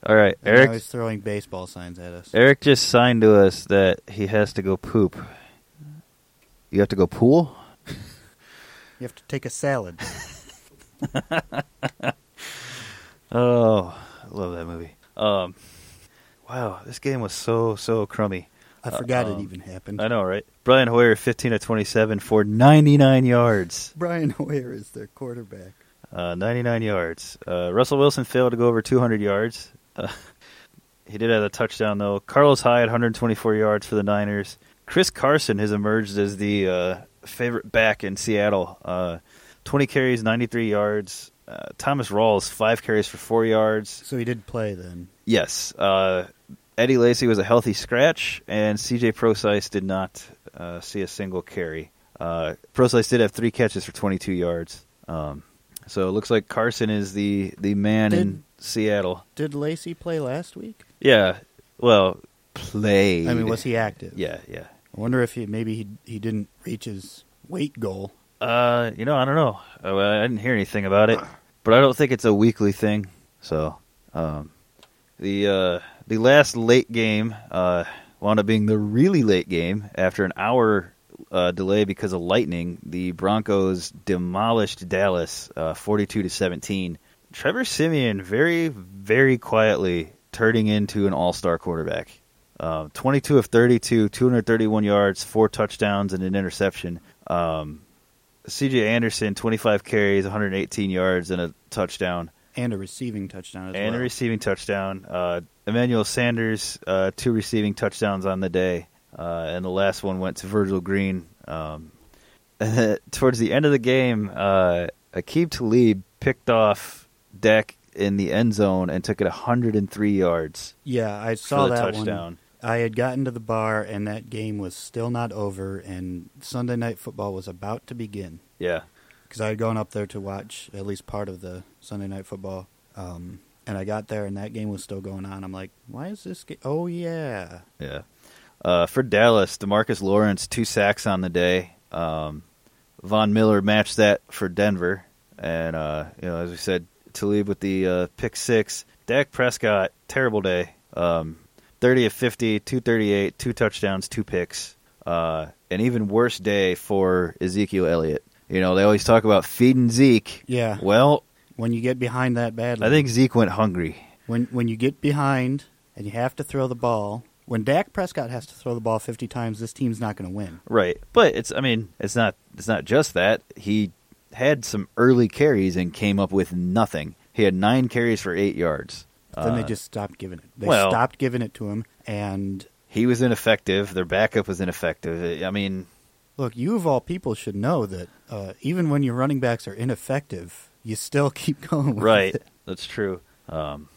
all right, And now Eric. he's throwing baseball signs at us. Eric just signed to us that he has to go poop. You have to go pool. You have to take a salad. Oh, I love that movie. Um, wow, this game was so so crummy. I forgot um, it even happened. I know, right? Brian Hoyer, fifteen to twenty-seven for ninety-nine yards. Brian Hoyer is their quarterback. Uh, ninety-nine yards. Uh, Russell Wilson failed to go over two hundred yards. Uh, he did have a touchdown though. Carlos Hyde, one hundred twenty-four yards for the Niners. Chris Carson has emerged as the uh, favorite back in Seattle. Uh, Twenty carries, ninety-three yards. Uh, Thomas Rawls, five carries for four yards. So he did play then. Yes. Uh, Eddie Lacy was a healthy scratch, and CJ Prosise did not uh, see a single carry. Uh, Prosise did have three catches for 22 yards. Um, so it looks like Carson is the, the man in Seattle. Did Lacy play last week? Yeah. Well, play. I mean, was he active? Yeah, yeah. I wonder if he maybe he he didn't reach his weight goal. Uh, you know, I don't know. Uh, well, I didn't hear anything about it, but I don't think it's a weekly thing. So, um, the uh, the last late game uh, wound up being the really late game after an hour uh, delay because of lightning. The Broncos demolished Dallas, uh, forty-two to seventeen. Trevor Siemian very, very quietly turning into an all star quarterback. Uh, 22 of 32, 231 yards, four touchdowns, and an interception. Um, CJ Anderson, 25 carries, 118 yards, and a touchdown. And a receiving touchdown as and well. a receiving touchdown. Uh, Emmanuel Sanders, uh, two receiving touchdowns on the day, uh, and the last one went to Virgil Green. Um, towards the end of the game, uh, Aqib Talib picked off Dak in the end zone and took it 103 yards yeah, I saw that touchdown. one. I had gotten to the bar, and that game was still not over, and Sunday night football was about to begin. Yeah, because I had gone up there to watch at least part of the Sunday night football. Um, and I got there, and that game was still going on. I'm like, why is this game? Oh, yeah. yeah. Uh, for Dallas, Demarcus Lawrence two sacks on the day. Um, Von Miller matched that for Denver, and uh, you know, as we said, Talib with the uh, pick six. Dak Prescott, terrible day. Um, 30 of 50, 238, two touchdowns, two picks. Uh, an even worse day for Ezekiel Elliott. You know, they always talk about feeding Zeke. Yeah. Well, When you get behind that badly. I think Zeke went hungry. when when you get behind and you have to throw the ball, when Dak Prescott has to throw the ball 50 times, this team's not going to win. Right. But it's I mean, it's not it's not just that. He had some early carries and came up with nothing. He had 9 carries for 8 yards. then they Uh, just stopped giving it. They well- stopped giving it to him. And he was ineffective. Their backup was ineffective. I mean, look, you of all people should know that uh, even when your running backs are ineffective, you still keep going. Right. it. That's true. Um,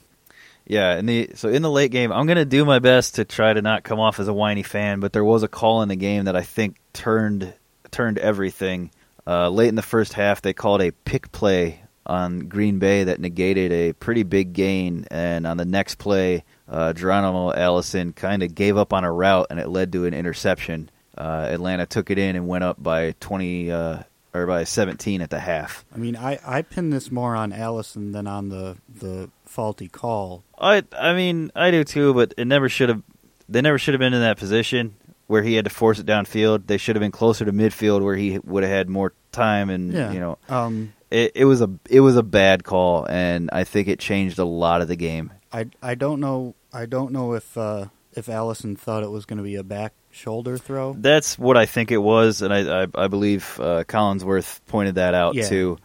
yeah, in the so in the late game, I'm going to do my best to try to not come off as a whiny fan, but there was a call in the game that I think turned turned everything. Uh, late in the first half, they called a pick play on Green Bay that negated a pretty big gain, and on the next play, uh, Geronimo Allison kind of gave up on a route, and it led to an interception. Uh, Atlanta took it in and went up by 20 uh, or by 17 at the half. I mean, I, I pin this more on Allison than on the, the faulty call. I I mean I do too, but it never should have. They never should have been in that position where he had to force it downfield. They should have been closer to midfield where he would have had more time. And Yeah. you know, Um, it, it was a it was a bad call, and I think it changed a lot of the game. I, I don't know I don't know if uh, if Allison thought it was going to be a back shoulder throw. That's what I think it was, and I I, I believe uh, Collinsworth pointed that out Yeah. too.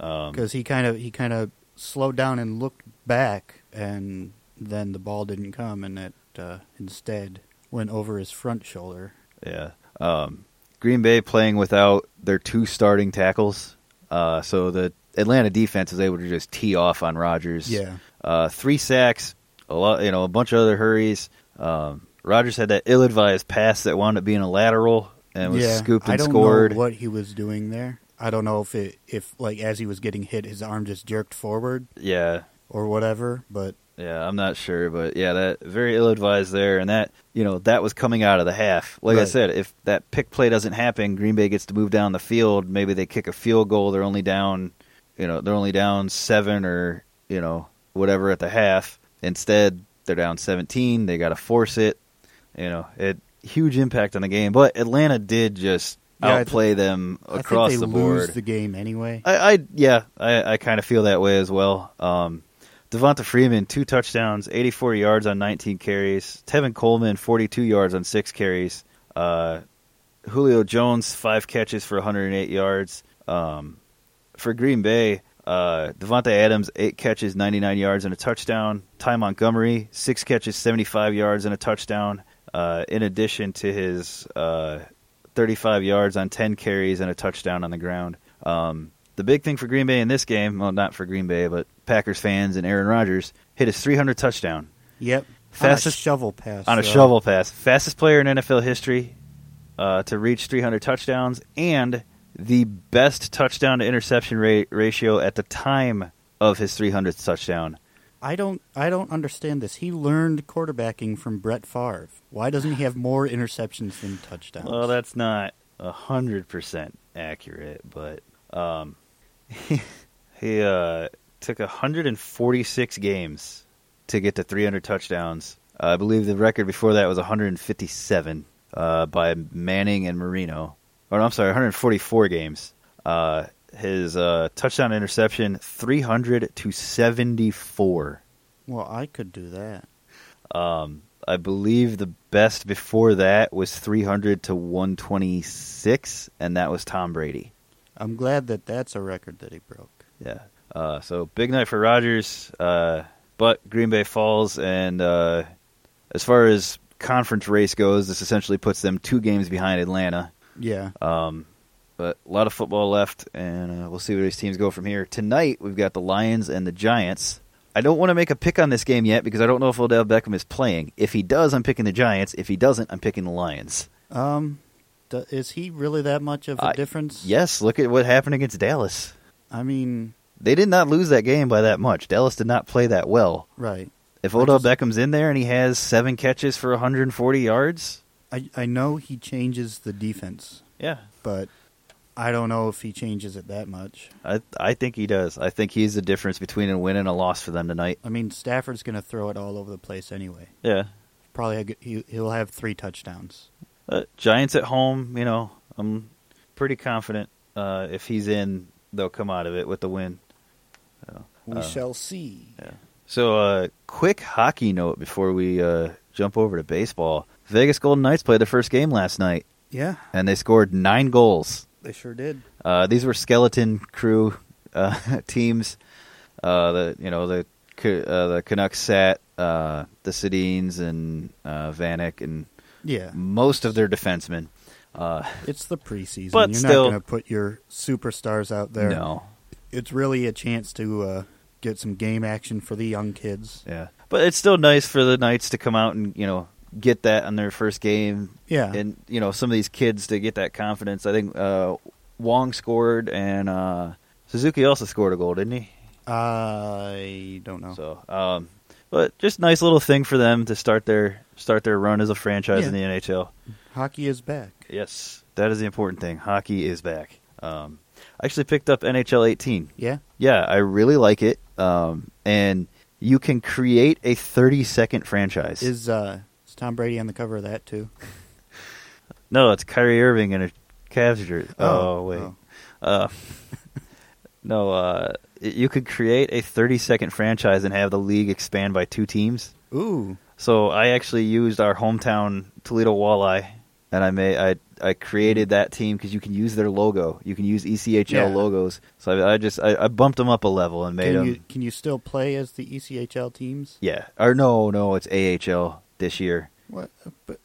Um, because he kind of he kind of slowed down and looked back, and then the ball didn't come, and it uh, instead went over his front shoulder. Yeah. Um, Green Bay playing without their two starting tackles, uh, so the Atlanta defense is able to just tee off on Rodgers. Yeah. Uh, three sacks, a lot, you know, a bunch of other hurries. Um, Rodgers had that ill-advised pass that wound up being a lateral and was yeah, scooped and I don't scored. know what he was doing there. I don't know if it if like as he was getting hit, his arm just jerked forward Yeah, or whatever. But yeah, I'm not sure, but yeah, that very ill-advised there, and that you know that was coming out of the half. Like I said, if that pick play doesn't happen, Green Bay gets to move down the field. Maybe they kick a field goal. They're only down, you know, they're only down seven or you know whatever at the half. Instead, they're down 17. They got to force it. You know, it huge impact on the game. But Atlanta did just Yeah, outplay them I across think they the board. lose the game anyway. I, I yeah, I, I kind of feel that way as well. Um, Devonta Freeman, two touchdowns, 84 yards on 19 carries. Tevin Coleman, 42 yards on six carries. Uh, Julio Jones, five catches for 108 yards. Um, for Green Bay, uh, Davante Adams, eight catches, 99 yards and a touchdown. Ty Montgomery, six catches, 75 yards and a touchdown. Uh, in addition to his uh, 35 yards on 10 carries and a touchdown on the ground. Um, the big thing for Green Bay in this game, well, not for Green Bay, but Packers fans and Aaron Rodgers, hit his 300 touchdown Yep, Fastest- on a shovel pass on a shovel pass. Fastest player in NFL history uh, to reach 300 touchdowns and the best touchdown to interception rate ratio at the time of his 300th touchdown. I don't I don't understand this. He learned quarterbacking from Brett Favre. Why doesn't he have more interceptions than touchdowns? Well, that's not hundred percent accurate, but um, he uh, took hundred and forty-six games to get to three hundred touchdowns. Uh, I believe the record before that was one hundred and fifty-seven uh, by Manning and Marino. Or I'm sorry, one hundred forty-four games. Uh, his uh, touchdown interception 300 to 74. Well, I could do that. Um, I believe the best before that was 300 to 126, and that was Tom Brady. I'm glad that that's a record that he broke. Yeah. Uh, so big night for Rodgers, uh, but Green Bay falls, and uh, as far as conference race goes, this essentially puts them two games behind Atlanta. Yeah. Um, but a lot of football left, and uh, we'll see where these teams go from here. Tonight, we've got the Lions and the Giants. I don't want to make a pick on this game yet because I don't know if Odell Beckham is playing. If he does, I'm picking the Giants. If he doesn't, I'm picking the Lions. Um, d- is he really that much of a I- difference? Yes, look at what happened against Dallas. I mean, They did not lose that game by that much. Dallas did not play that well. right. If Odell just- Beckham's in there and he has seven catches for 140 yards, I I know he changes the defense, yeah, but I don't know if he changes it that much. I I think he does. I think he's the difference between a win and a loss for them tonight. I mean, Stafford's going to throw it all over the place anyway. Yeah, Probably a he he'll have three touchdowns. uh, Giants at home. You know, I'm pretty confident uh, if he's in, they'll come out of it with the win. So, We uh, shall see. Yeah. So, uh, quick hockey note before we uh, jump over to baseball. Vegas Golden Knights played their first game last night, Yeah, and they scored nine goals. They sure did. Uh, these were skeleton crew uh, teams. Uh, the you know the uh, the Canucks sat uh, the Sedins and uh, Vanek and Yeah, most of their defensemen. Uh, it's the preseason. But You're still- not going to put your superstars out there. no, It's really a chance to uh, get some game action for the young kids. yeah, but it's still nice for the Knights to come out and you know get that on their first game, Yeah, and you know some of these kids to get that confidence. I think uh, Wong scored and uh, Suzuki also scored a goal, didn't he? I don't know. So, um, but just nice little thing for them to start their start their run as a franchise in the NHL. Hockey is back. Yes, that is the important thing. Hockey is back. Um, I actually picked up NHL 18. Yeah, Yeah, I really like it. Um, and you can create a 30 second franchise. is uh, Tom Brady on the cover of that too? no, it's Kyrie Irving in a Cavs jersey. Oh, wait. oh. Uh, no, uh, you could create a 30 second franchise and have the league expand by two teams. Ooh, So I actually used our hometown Toledo Walleye, and I made I I created that team because you can use their logo. You can use ECHL Yeah. logos. So I, I just I, I bumped them up a level and made can them. you can you still play as the ECHL teams? Yeah, or no, no, it's AHL this year. What? But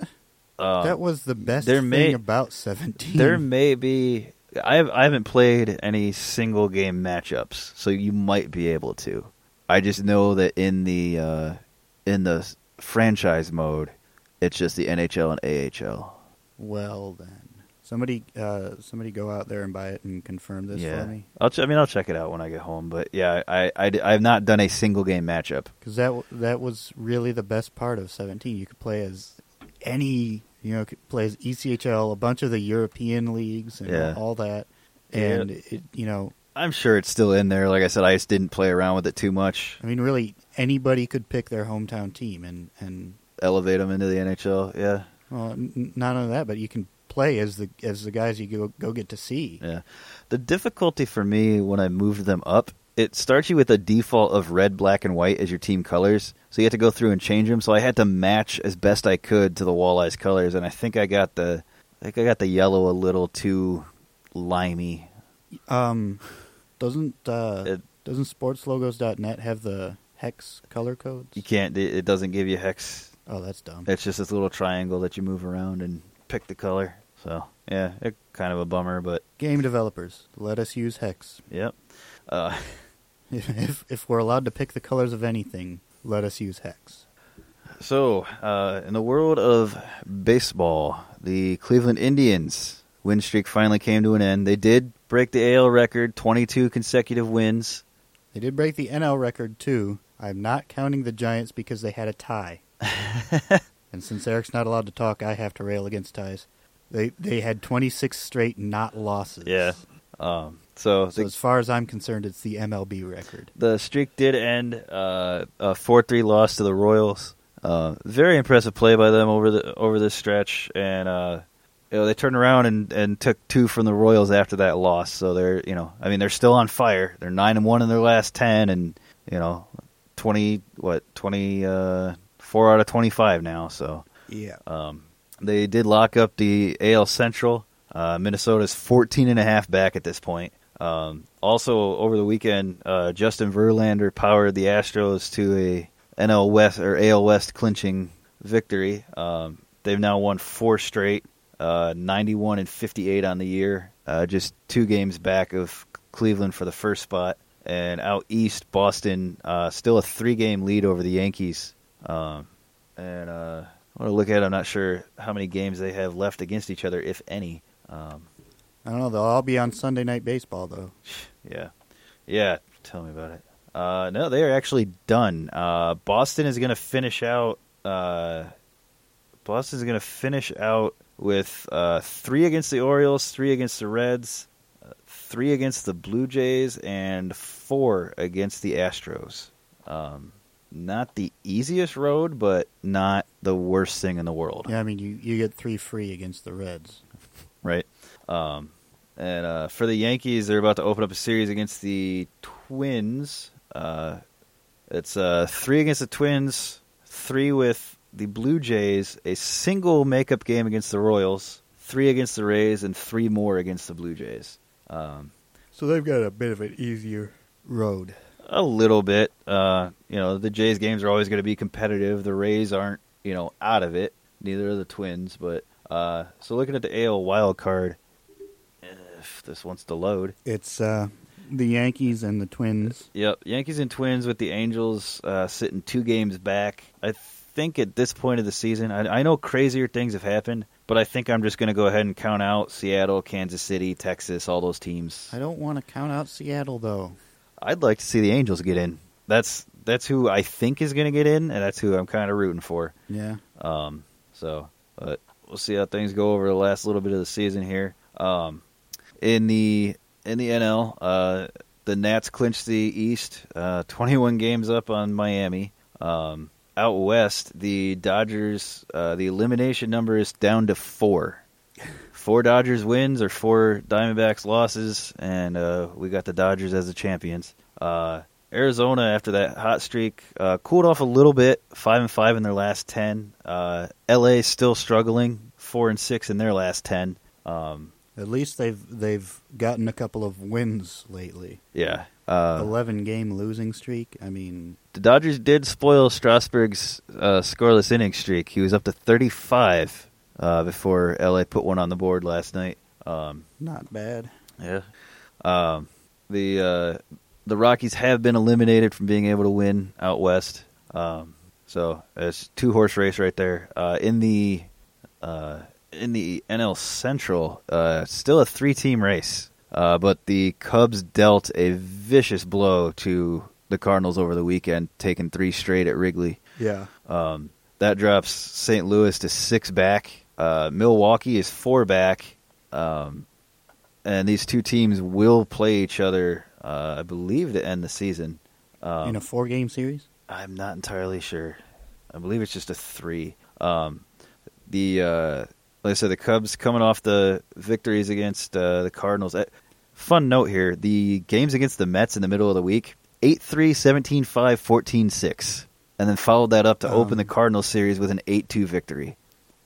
Um, that was the best there thing may- about seventeen. there may be. I have, I haven't played any single game matchups, so you might be able to. I just know that in the uh, in the franchise mode, it's just the NHL and AHL. well then, somebody uh, somebody go out there and buy it and confirm this yeah, for me I'll. Ch- I mean, I'll check it out when I get home. But yeah, I, I, I have not done a single game matchup. because that w- that was really the best part of seventeen. You could play as any you know could play as ECHL, a bunch of the European leagues and Yeah. all that, Yeah. and it you know I'm sure it's still in there. Like I said, I just didn't play around with it too much. I mean really anybody could pick their hometown team and and Elevate them into the NHL. Yeah, well n- not only that but you can play as the as the guys you go go get to see. Yeah. The difficulty for me when I moved them up, it starts you with a default of red, black, and white as your team colors. So you have to go through and change them. So I had to match as best I could to the Walleye's colors, and I think I got the, I think I got the yellow a little too limey. Um, doesn't uh, It- doesn't sportslogos.net have the hex color codes? You can't. It it doesn't give you hex. Oh, that's dumb. It's just this little triangle that you move around and pick the color. So yeah, it kind of a bummer, but Game developers, let us use hex. yep. Uh, if if we're allowed to pick the colors of anything, let us use hex. So, uh, in the world of baseball, the Cleveland Indians win streak finally came to an end. They did break the AL record, 22 consecutive wins. They did break the NL record too. I'm not counting the Giants because they had a tie. and since Eric's not allowed to talk, I have to rail against ties. They they had 26 straight not losses. Yeah. Um, so, So the, as far as I'm concerned, it's the MLB record. the streak did end uh, a 4-3 loss to the Royals. Uh, very impressive play by them over the over this stretch, and uh, you know, they turned around and, and took two from the Royals after that loss. So they're, you know, I mean, they're still on fire. They're nine and one in their last ten, and you know, twenty what twenty uh, four out of twenty five now. So Yeah. um, they did lock up the AL Central. Uh, Minnesota's 14 and a half back at this point. Um, also, over the weekend, uh, Justin Verlander powered the Astros to a NL West or AL West clinching victory. Um, they've now won four straight, uh, 91 and 58 on the year, uh, just two games back of Cleveland for the first spot. And out east, Boston uh, still a three-game lead over the Yankees. Um, and uh, I want to look at. it, I'm not sure how many games they have left against each other, if any. Um, I don't know. They'll all be on Sunday Night Baseball, though. yeah, yeah. Tell me about it. Uh, no, they are actually done. Uh, Boston is going to finish out. Uh, Boston is going to finish out with uh, three against the Orioles, three against the Reds, uh, three against the Blue Jays, and four against the Astros. Um, not the easiest road, but not the worst thing in the world. Yeah, I mean, you, you get three free against the Reds. right? Um, and uh, for the Yankees, they're about to open up a series against the Twins. Uh, it's uh, three against the Twins, three with the Blue Jays, a single makeup game against the Royals, three against the Rays, and three more against the Blue Jays. Um, So they've got a bit of an easier road. A little bit. Uh, you know, the Jays games are always going to be competitive. The Rays aren't, you know, out of it. Neither are the Twins. But uh, so looking at the AL wild card, if this wants to load, It's uh, the Yankees and the Twins. Yep, Yankees and Twins with the Angels uh, sitting two games back. I think at this point of the season, I, I know crazier things have happened, but I think I'm just going to go ahead and count out Seattle, Kansas City, Texas, all those teams. I don't want to count out Seattle, though. I'd like to see the Angels get in. That's that's who I think is going to get in, and that's who I'm kind of rooting for. Yeah. Um, so, but we'll see how things go over the last little bit of the season here. Um, in the in the NL, uh, the Nats clinched the East, uh, 21 games up on Miami. Um, out west, the Dodgers, uh, the elimination number is down to four. Four Dodgers wins or four Diamondbacks losses, and uh, we got the Dodgers as the champions. Uh, Arizona, after that hot streak, uh, cooled off a little bit, five and five in their last ten. Uh, LA still struggling, four and six in their last ten. Um, At least they've they've gotten a couple of wins lately. yeah, uh, Eleven game losing streak. I mean, the Dodgers did spoil Strasburg's uh, scoreless inning streak. He was up to 35 uh, before LA put one on the board last night. Um, not bad. Yeah. Um, the uh, the Rockies have been eliminated from being able to win out west. Um, so it's two horse race right there. Uh, in the uh, in the NL Central, uh, still a three team race. Uh, but the Cubs dealt a vicious blow to the Cardinals over the weekend, taking three straight at Wrigley. Yeah. Um, that drops St. Louis to six back. Uh, Milwaukee is four back. Um, and these two teams will play each other, uh, I believe, to end the season. Um, In a four game series. I'm not entirely sure. I believe it's just a three. Um, the uh, like I said, the Cubs coming off the victories against uh, the Cardinals. Uh, fun note here: the games against the Mets in the middle of the week 8-3, 17-5, 14-6. and then followed that up to Um. open the Cardinals series with an eight-two victory.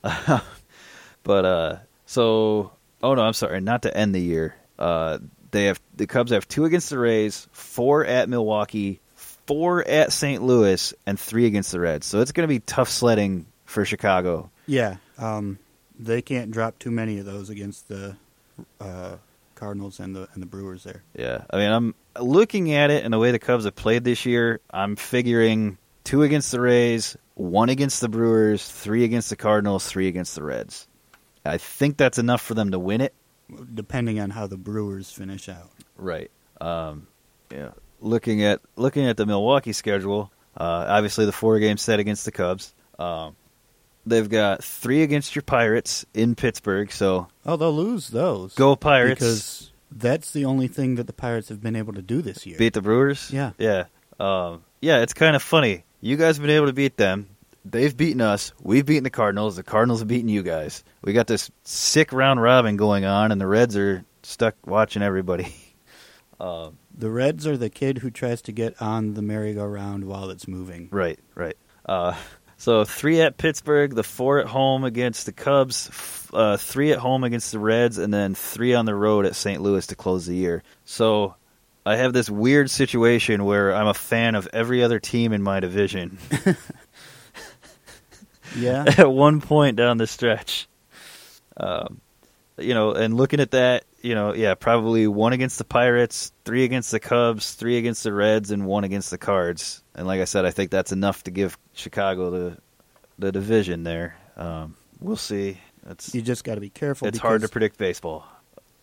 but uh, so oh no, I'm sorry, not to end the year. Uh, they have the Cubs have two against the Rays, four at Milwaukee, four at St. Louis, and three against the Reds. So it's going to be tough sledding for Chicago. Yeah. Um, they can't drop too many of those against the uh, Cardinals and the and the Brewers there. Yeah, I mean, I'm looking at it and the way the Cubs have played this year. I'm figuring two against the Rays, one against the Brewers, three against the Cardinals, three against the Reds. I think that's enough for them to win it. Depending on how the Brewers finish out. Right. Um, yeah. Looking at looking at the Milwaukee schedule, uh, obviously the four game set against the Cubs. Um, they've got three against your Pirates in Pittsburgh. So Oh, they'll lose those. go Pirates! Because that's the only thing that the Pirates have been able to do this year. beat the Brewers. Yeah. yeah, um, yeah. It's kind of funny. You guys have been able to beat them. they've beaten us. We've beaten the Cardinals. The Cardinals have beaten you guys. We got this sick round robin going on, and the Reds are stuck watching everybody. Uh, The Reds are the kid who tries to get on the merry-go-round while it's moving. right, right. Uh, so three at Pittsburgh, the four at home against the Cubs, uh, three at home against the Reds, and then three on the road at St. Louis to close the year. So I have this weird situation where I'm a fan of every other team in my division. Yeah. at one point down the stretch. Um, you know, and looking at that, you know, yeah, probably one against the Pirates, three against the Cubs, three against the Reds, and one against the Cards. And like I said, I think that's enough to give Chicago the the division there. Um, we'll see. It's you just got to be careful. it's hard to predict baseball.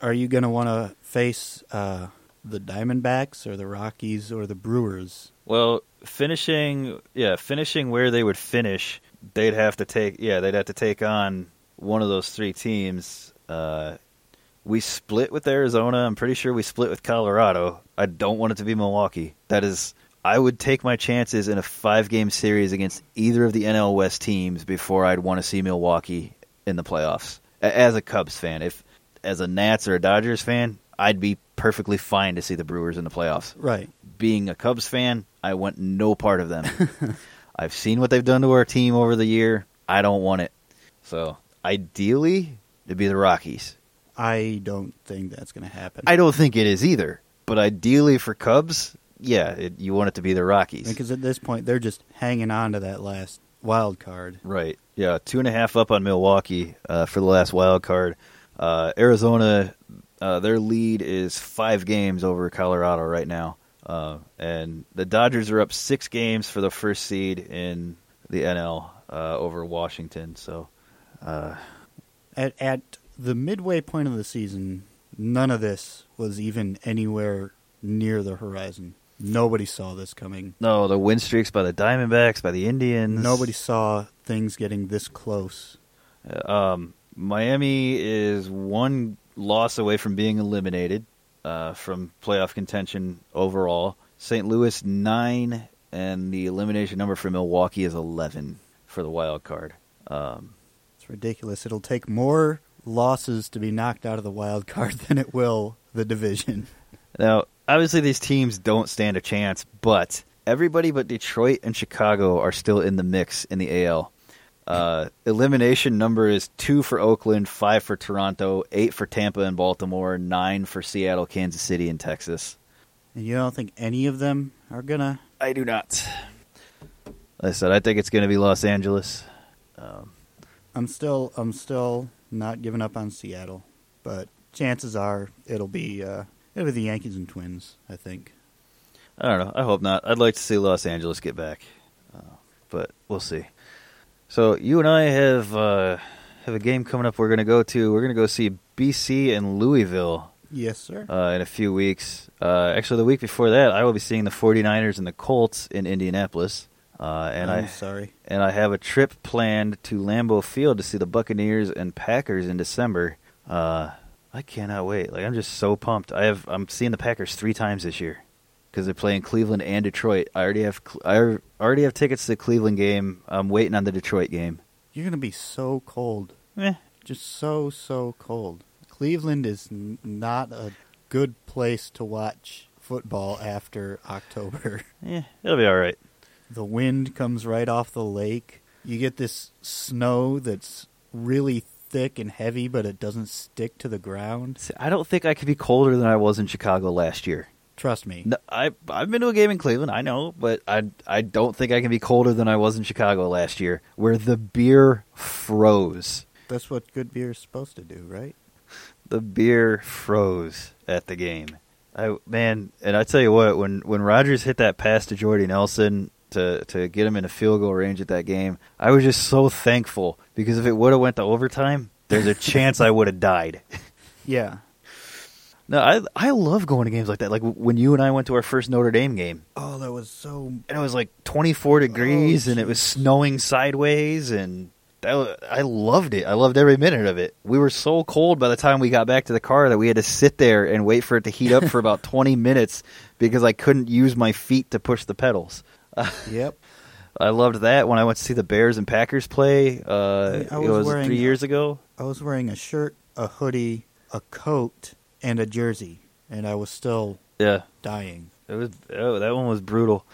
Are you going to want to face uh, the Diamondbacks or the Rockies or the Brewers? Well, finishing, yeah, finishing where they would finish, they'd have to take, yeah, they'd have to take on one of those three teams. Uh, we split with Arizona. I'm pretty sure we split with Colorado. I don't want it to be Milwaukee. That is, I would take my chances in a five game series against either of the NL West teams before I'd want to see Milwaukee in the playoffs. As a Cubs fan, if as a Nats or a Dodgers fan, I'd be perfectly fine to see the Brewers in the playoffs Right. being a Cubs fan, I want no part of them. I've seen what they've done to our team over the year. I don't want it. So, ideally, it'd be the Rockies. I don't think that's going to happen. I don't think it is either. But ideally for Cubs, yeah, it, you want it to be the Rockies. because at this point they're just hanging on to that last wild card. Right. Yeah, two and a half up on Milwaukee uh, for the last wild card. Uh, Arizona, uh, their lead is five games over Colorado right now, uh, and the Dodgers are up six games for the first seed in the NL uh, over Washington. So, uh, At at the midway point of the season, none of this was even anywhere near the horizon. Nobody saw this coming. no, the win streaks by the Diamondbacks, by the Indians. Nobody saw things getting this close. Um, Miami is one loss away from being eliminated uh, from playoff contention overall. St. Louis nine, and the elimination number for Milwaukee is eleven for the wild card. Um, It's ridiculous. It'll take more losses to be knocked out of the wild card than it will the division. now, obviously, these teams don't stand a chance, but everybody but Detroit and Chicago are still in the mix in the AL. Uh, elimination number is two for Oakland, five for Toronto, eight for Tampa and Baltimore, nine for Seattle, Kansas City, and Texas. And you don't think any of them are gonna? I do not. Like I said, I think it's going to be Los Angeles. Um, I'm still I'm still not giving up on Seattle, but chances are it'll be uh, it'll be the Yankees and Twins. I think. I don't know. I hope not. I'd like to see Los Angeles get back, uh, but we'll see. So you and I have uh, have a game coming up. We're going to go to. We're going to go see BC and Louisville Yes, sir. uh, in a few weeks. Uh, actually, the week before that, I will be seeing the 49ers and the Colts in Indianapolis. Uh, and I'm I sorry. and I have a trip planned to Lambeau Field to see the Buccaneers and Packers in December. Uh, I cannot wait. Like I'm just so pumped. I have I'm seeing the Packers three times this year because they're playing Cleveland and Detroit. I already have I already have tickets to the Cleveland game. I'm waiting on the Detroit game. You're gonna be so cold, Eh, just so so cold. Cleveland is n- not a good place to watch football after October. eh, it'll be all right. the wind comes right off the lake. You get this snow that's really thick and heavy, but it doesn't stick to the ground. See, I don't think I could be colder than I was in Chicago last year. Trust me. No, I I've been to a game in Cleveland, I know, but I I don't think I can be colder than I was in Chicago last year, where the beer froze. That's what good beer is supposed to do, right? The beer froze at the game. I man, and I tell you what, when when Rodgers hit that pass to Jordy Nelson to to get him in a field goal range at that game, I was just so thankful because if it would have went to overtime, there's a chance I would have died. Yeah. No, I I love going to games like that. Like when you and I went to our first Notre Dame game, Oh, that was so. and it was like 24 degrees, Oh, and it was snowing sideways, and that was, I loved it. I loved every minute of it. We were so cold by the time we got back to the car that we had to sit there and wait for it to heat up for about 20 minutes because I couldn't use my feet to push the pedals. Yep. I loved that when I went to see the Bears and Packers play. Uh, I it was was wearing- three years ago. I was wearing a shirt, a hoodie, a coat, and a jersey, and I was still Yeah, dying. it was. Oh, that one was brutal.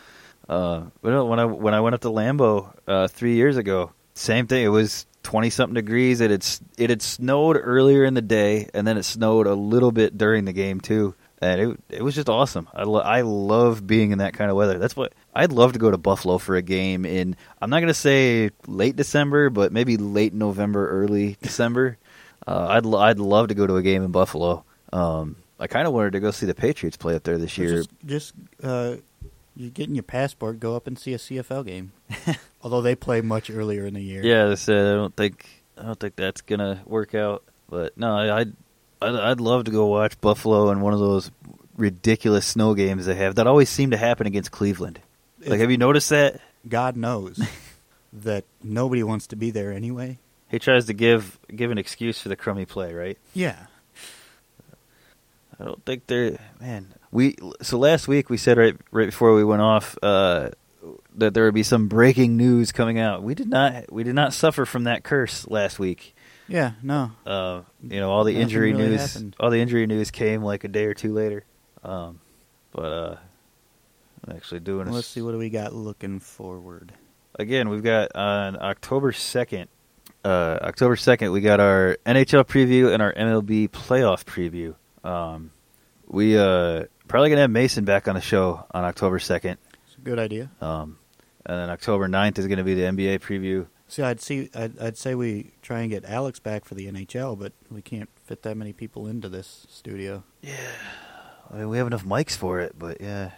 Uh, when I when I went up to Lambeau uh, three years ago, same thing. It was twenty something degrees. It had it had snowed earlier in the day, and then it snowed a little bit during the game too. And it it was just awesome. I lo- I love being in that kind of weather. That's what I'd love to go to Buffalo for a game in. I'm not gonna say late December, but maybe late November, early December. Uh, I'd lo- I'd love to go to a game in Buffalo. Um, I kind of wanted to go see the Patriots play up there this So year. Just, just uh, you get in your passport, go up and see a CFL game. Although they play much earlier in the year. Yeah, as I said, I don't think I don't think that's gonna work out. But no, I- I'd I'd, I'd love to go watch Buffalo in one of those ridiculous snow games they have that always seem to happen against Cleveland. Like, If- have you noticed that? God knows that nobody wants to be there anyway. He tries to give give an excuse for the crummy play, right? Yeah. I don't think they're man. We so last week we said right right before we went off uh, that there would be some breaking news coming out. We did not we did not suffer from that curse last week. Yeah, no. Uh, you know, all the Nothing injury really news, happened. all the injury news came like a day or two later. Um, but uh, I'm actually doing. a Let's see what do we got looking forward. again. We've got on October second. Uh, October second, we got our NHL preview and our MLB playoff preview. Um, we uh probably gonna have Mason back on the show on October second. It's a good idea. Um, and then October 9th is gonna be the NBA preview. See, I'd see, I'd, I'd say we try and get Alex back for the NHL, but we can't fit that many people into this studio. Yeah, I mean, we have enough mics for it, but yeah,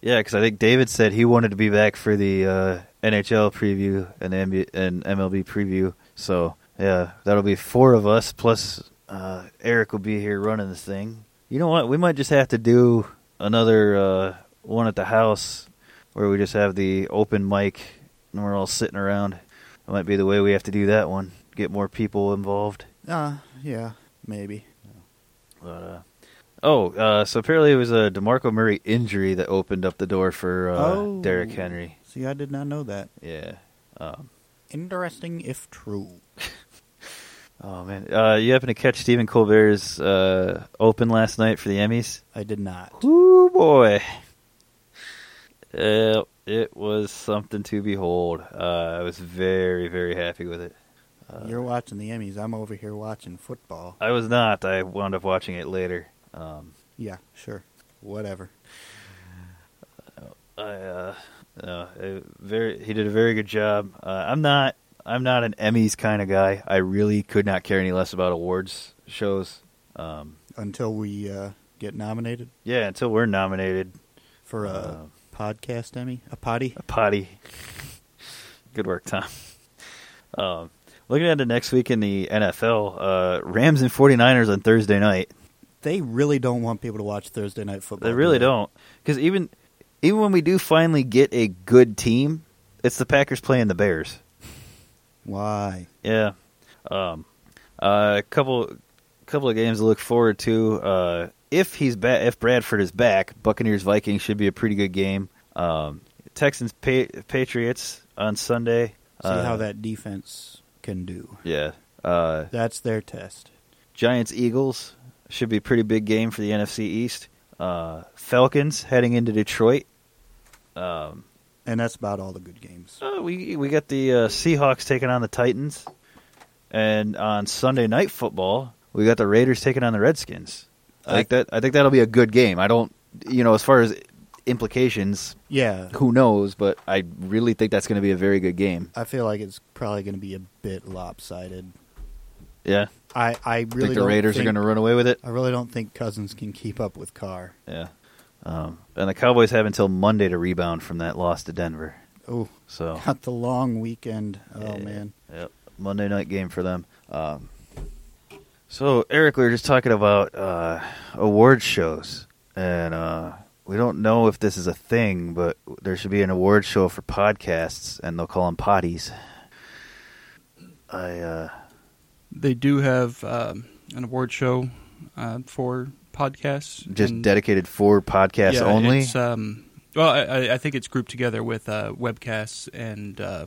yeah. Because I think David said he wanted to be back for the uh, NHL preview and the NBA, and MLB preview. So yeah, that'll be four of us plus uh, Eric will be here running this thing. You know what? We might just have to do another uh, one at the house where we just have the open mic and we're all sitting around. That might be the way we have to do that one. Get more people involved. Uh, yeah, maybe. But uh, oh, uh, so apparently it was a Demarco Murray injury that opened up the door for uh, Oh. Derrick Henry. See, I did not know that. Yeah. Um, Interesting if true. oh man, uh, you happen to catch Stephen Colbert's uh, open last night for the Emmys? I did not. Woo boy. Uh, it was something to behold. Uh, I was very, very happy with it. Uh, You're watching the Emmys. I'm over here watching football. I was not. I wound up watching it later. Um, Yeah, sure. Whatever. I uh, very he did a very good job. Uh, I'm not I'm not an Emmys kind of guy. I really could not care any less about awards shows. Um, Until we uh, get nominated yeah, until we're nominated, for a Uh, podcast Emmy, a potty. a potty. good work, Tom. Um, looking at the next week in the NFL, uh, Rams and 49ers on Thursday night. They really don't want people to watch Thursday night football. They really do don't, because even even when we do finally get a good team, it's the Packers playing the Bears. Why? Yeah. Um, uh, a couple, couple of games to look forward to. Uh, if he's back, if Bradford is back, Buccaneers Vikings should be a pretty good game. Um, Texans pa- Patriots on Sunday. See Uh, how that defense can do. Yeah. Uh, That's their test. Giants Eagles should be a pretty big game for the NFC East. Uh, Falcons heading into Detroit. Um, And that's about all the good games. Uh, we we got the uh, Seahawks taking on the Titans, and on Sunday night football, we got the Raiders taking on the Redskins. I think that I think that'll be a good game. I don't, you know, as far as implications, Yeah. who knows? But I really think that's going to be a very good game. I feel like it's probably going to be a bit lopsided. Yeah, I, I really think the Raiders think, are going to run away with it. I really don't think Cousins can keep up with Carr. Yeah, um, and the Cowboys have until Monday to rebound from that loss to Denver. Oh, So got the long weekend. Oh Yeah. man. Yep, Monday night game for them. Um, so Eric, we were just talking about uh, award shows, and uh, we don't know if this is a thing, but there should be an award show for podcasts, and they'll call them potties. I uh, They do have um, an award show uh, for podcasts. just and- dedicated for podcasts yeah, only. It's, um, Well, I- I, I think it's grouped together with uh, webcasts and uh,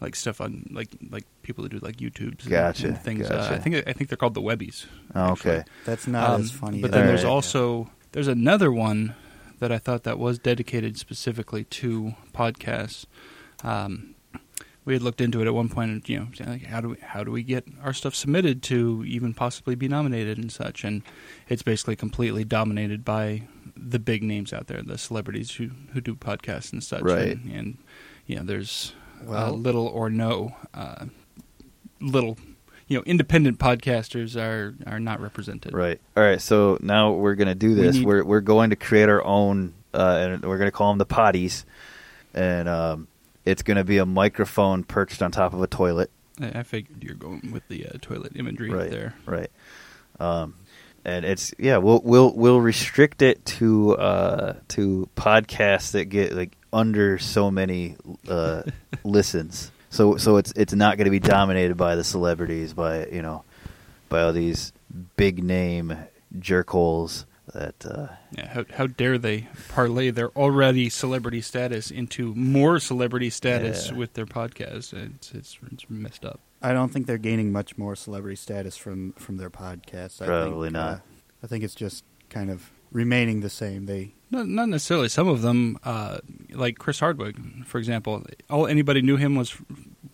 like stuff on like like people that do like YouTube's Gotcha, and things. gotcha. Uh, I think I think they're called the Webbies. Oh, actually. okay. That's not Um, as funny. But as then that. there's Alright. also there's another one that I thought that was dedicated specifically to podcasts. Um, we had looked into it at one point, and you know, like, how do we how do we get our stuff submitted to even possibly be nominated and such? And it's basically completely dominated by the big names out there, the celebrities who who do podcasts and such. Right. And, and you know, there's uh, little or no uh, little. You know, independent podcasters are are not represented. Right. All right. So now we're gonna do We this. need- we're we're going to create our own, uh, and we're gonna call them the potties, and um, it's gonna be a microphone perched on top of a toilet. I I figured you're going with the uh, toilet imagery right there. Right. Um, and it's yeah, we'll we'll we'll restrict it to uh to podcasts that get like under so many uh listens. So so it's it's not going to be dominated by the celebrities, by you know, by all these big name jerkholes that uh Yeah, how how dare they parlay their already celebrity status into more celebrity status Yeah. with their podcast? It's it's, it's messed up. I don't think they're gaining much more celebrity status from from their podcast. I Probably think, not. uh, I think it's just kind of remaining the same. They Not not necessarily. Some of them, uh, like Chris Hardwick, for example, all anybody knew him was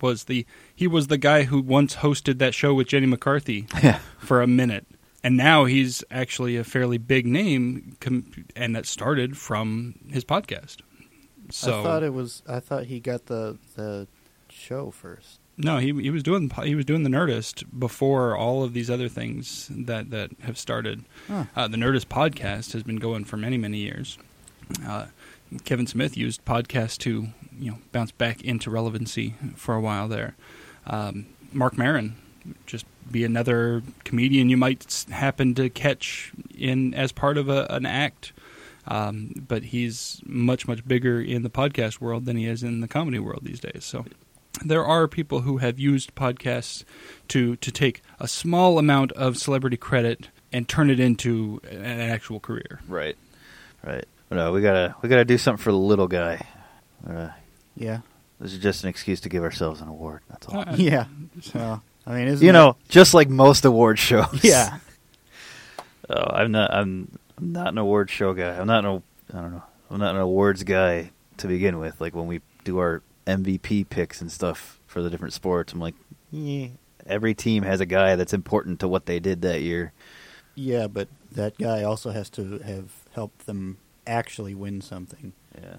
was the he was the guy who once hosted that show with Jenny McCarthy yeah for a minute, and now he's actually a fairly big name, com- and that started from his podcast. So I thought it was. I thought he got the the show first. No, he he was doing he was doing the Nerdist before all of these other things that that have started. Huh. Uh, the Nerdist podcast has been going for many many years. Uh, Kevin Smith used podcast to you know bounce back into relevancy for a while there. Um, Marc Maron, just be another comedian you might happen to catch in as part of a, an act. Um, but he's much much bigger in the podcast world than he is in the comedy world these days. So there are people who have used podcasts to to take a small amount of celebrity credit and turn it into an actual career. right right. No, we gotta we gotta do something for the little guy. Uh, Yeah, this is just an excuse to give ourselves an award. That's all. Uh, yeah. So I mean, isn't you that- know, just like most award shows. yeah. Oh, I'm not. I'm, I'm not an award show guy. I'm not an. I don't know. I'm not an awards guy to begin with. Like when we do our MVP picks and stuff for the different sports, I'm like, yeah. Every team has a guy that's important to what they did that year. Yeah, but that guy also has to have helped them actually win something. Yeah.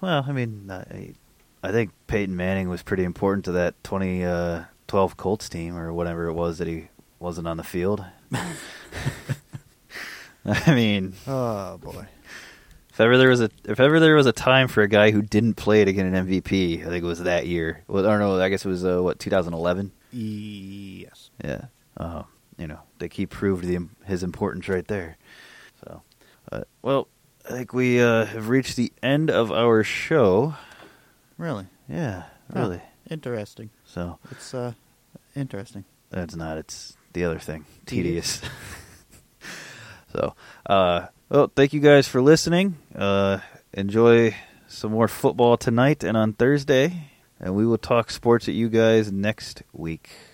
Well, I mean, I, I think Peyton Manning was pretty important to that uh, 2012 Colts team or whatever it was that he wasn't on the field. I mean, Oh boy. If ever there was a if ever there was a time for a guy who didn't play to get an MVP, I think it was that year. Well, I don't know. I guess it was uh, what 2011. Yes. Yeah. Uh, you know, they keep proved the his importance right there. So, uh, well, I think we uh, have reached the end of our show. Really Yeah, really. interesting. So It's uh interesting. that's not. It's the other thing. Tedious. Tedious. so, uh, well, thank you guys for listening. Uh, enjoy some more football tonight and on Thursday, and we will talk sports at you guys next week.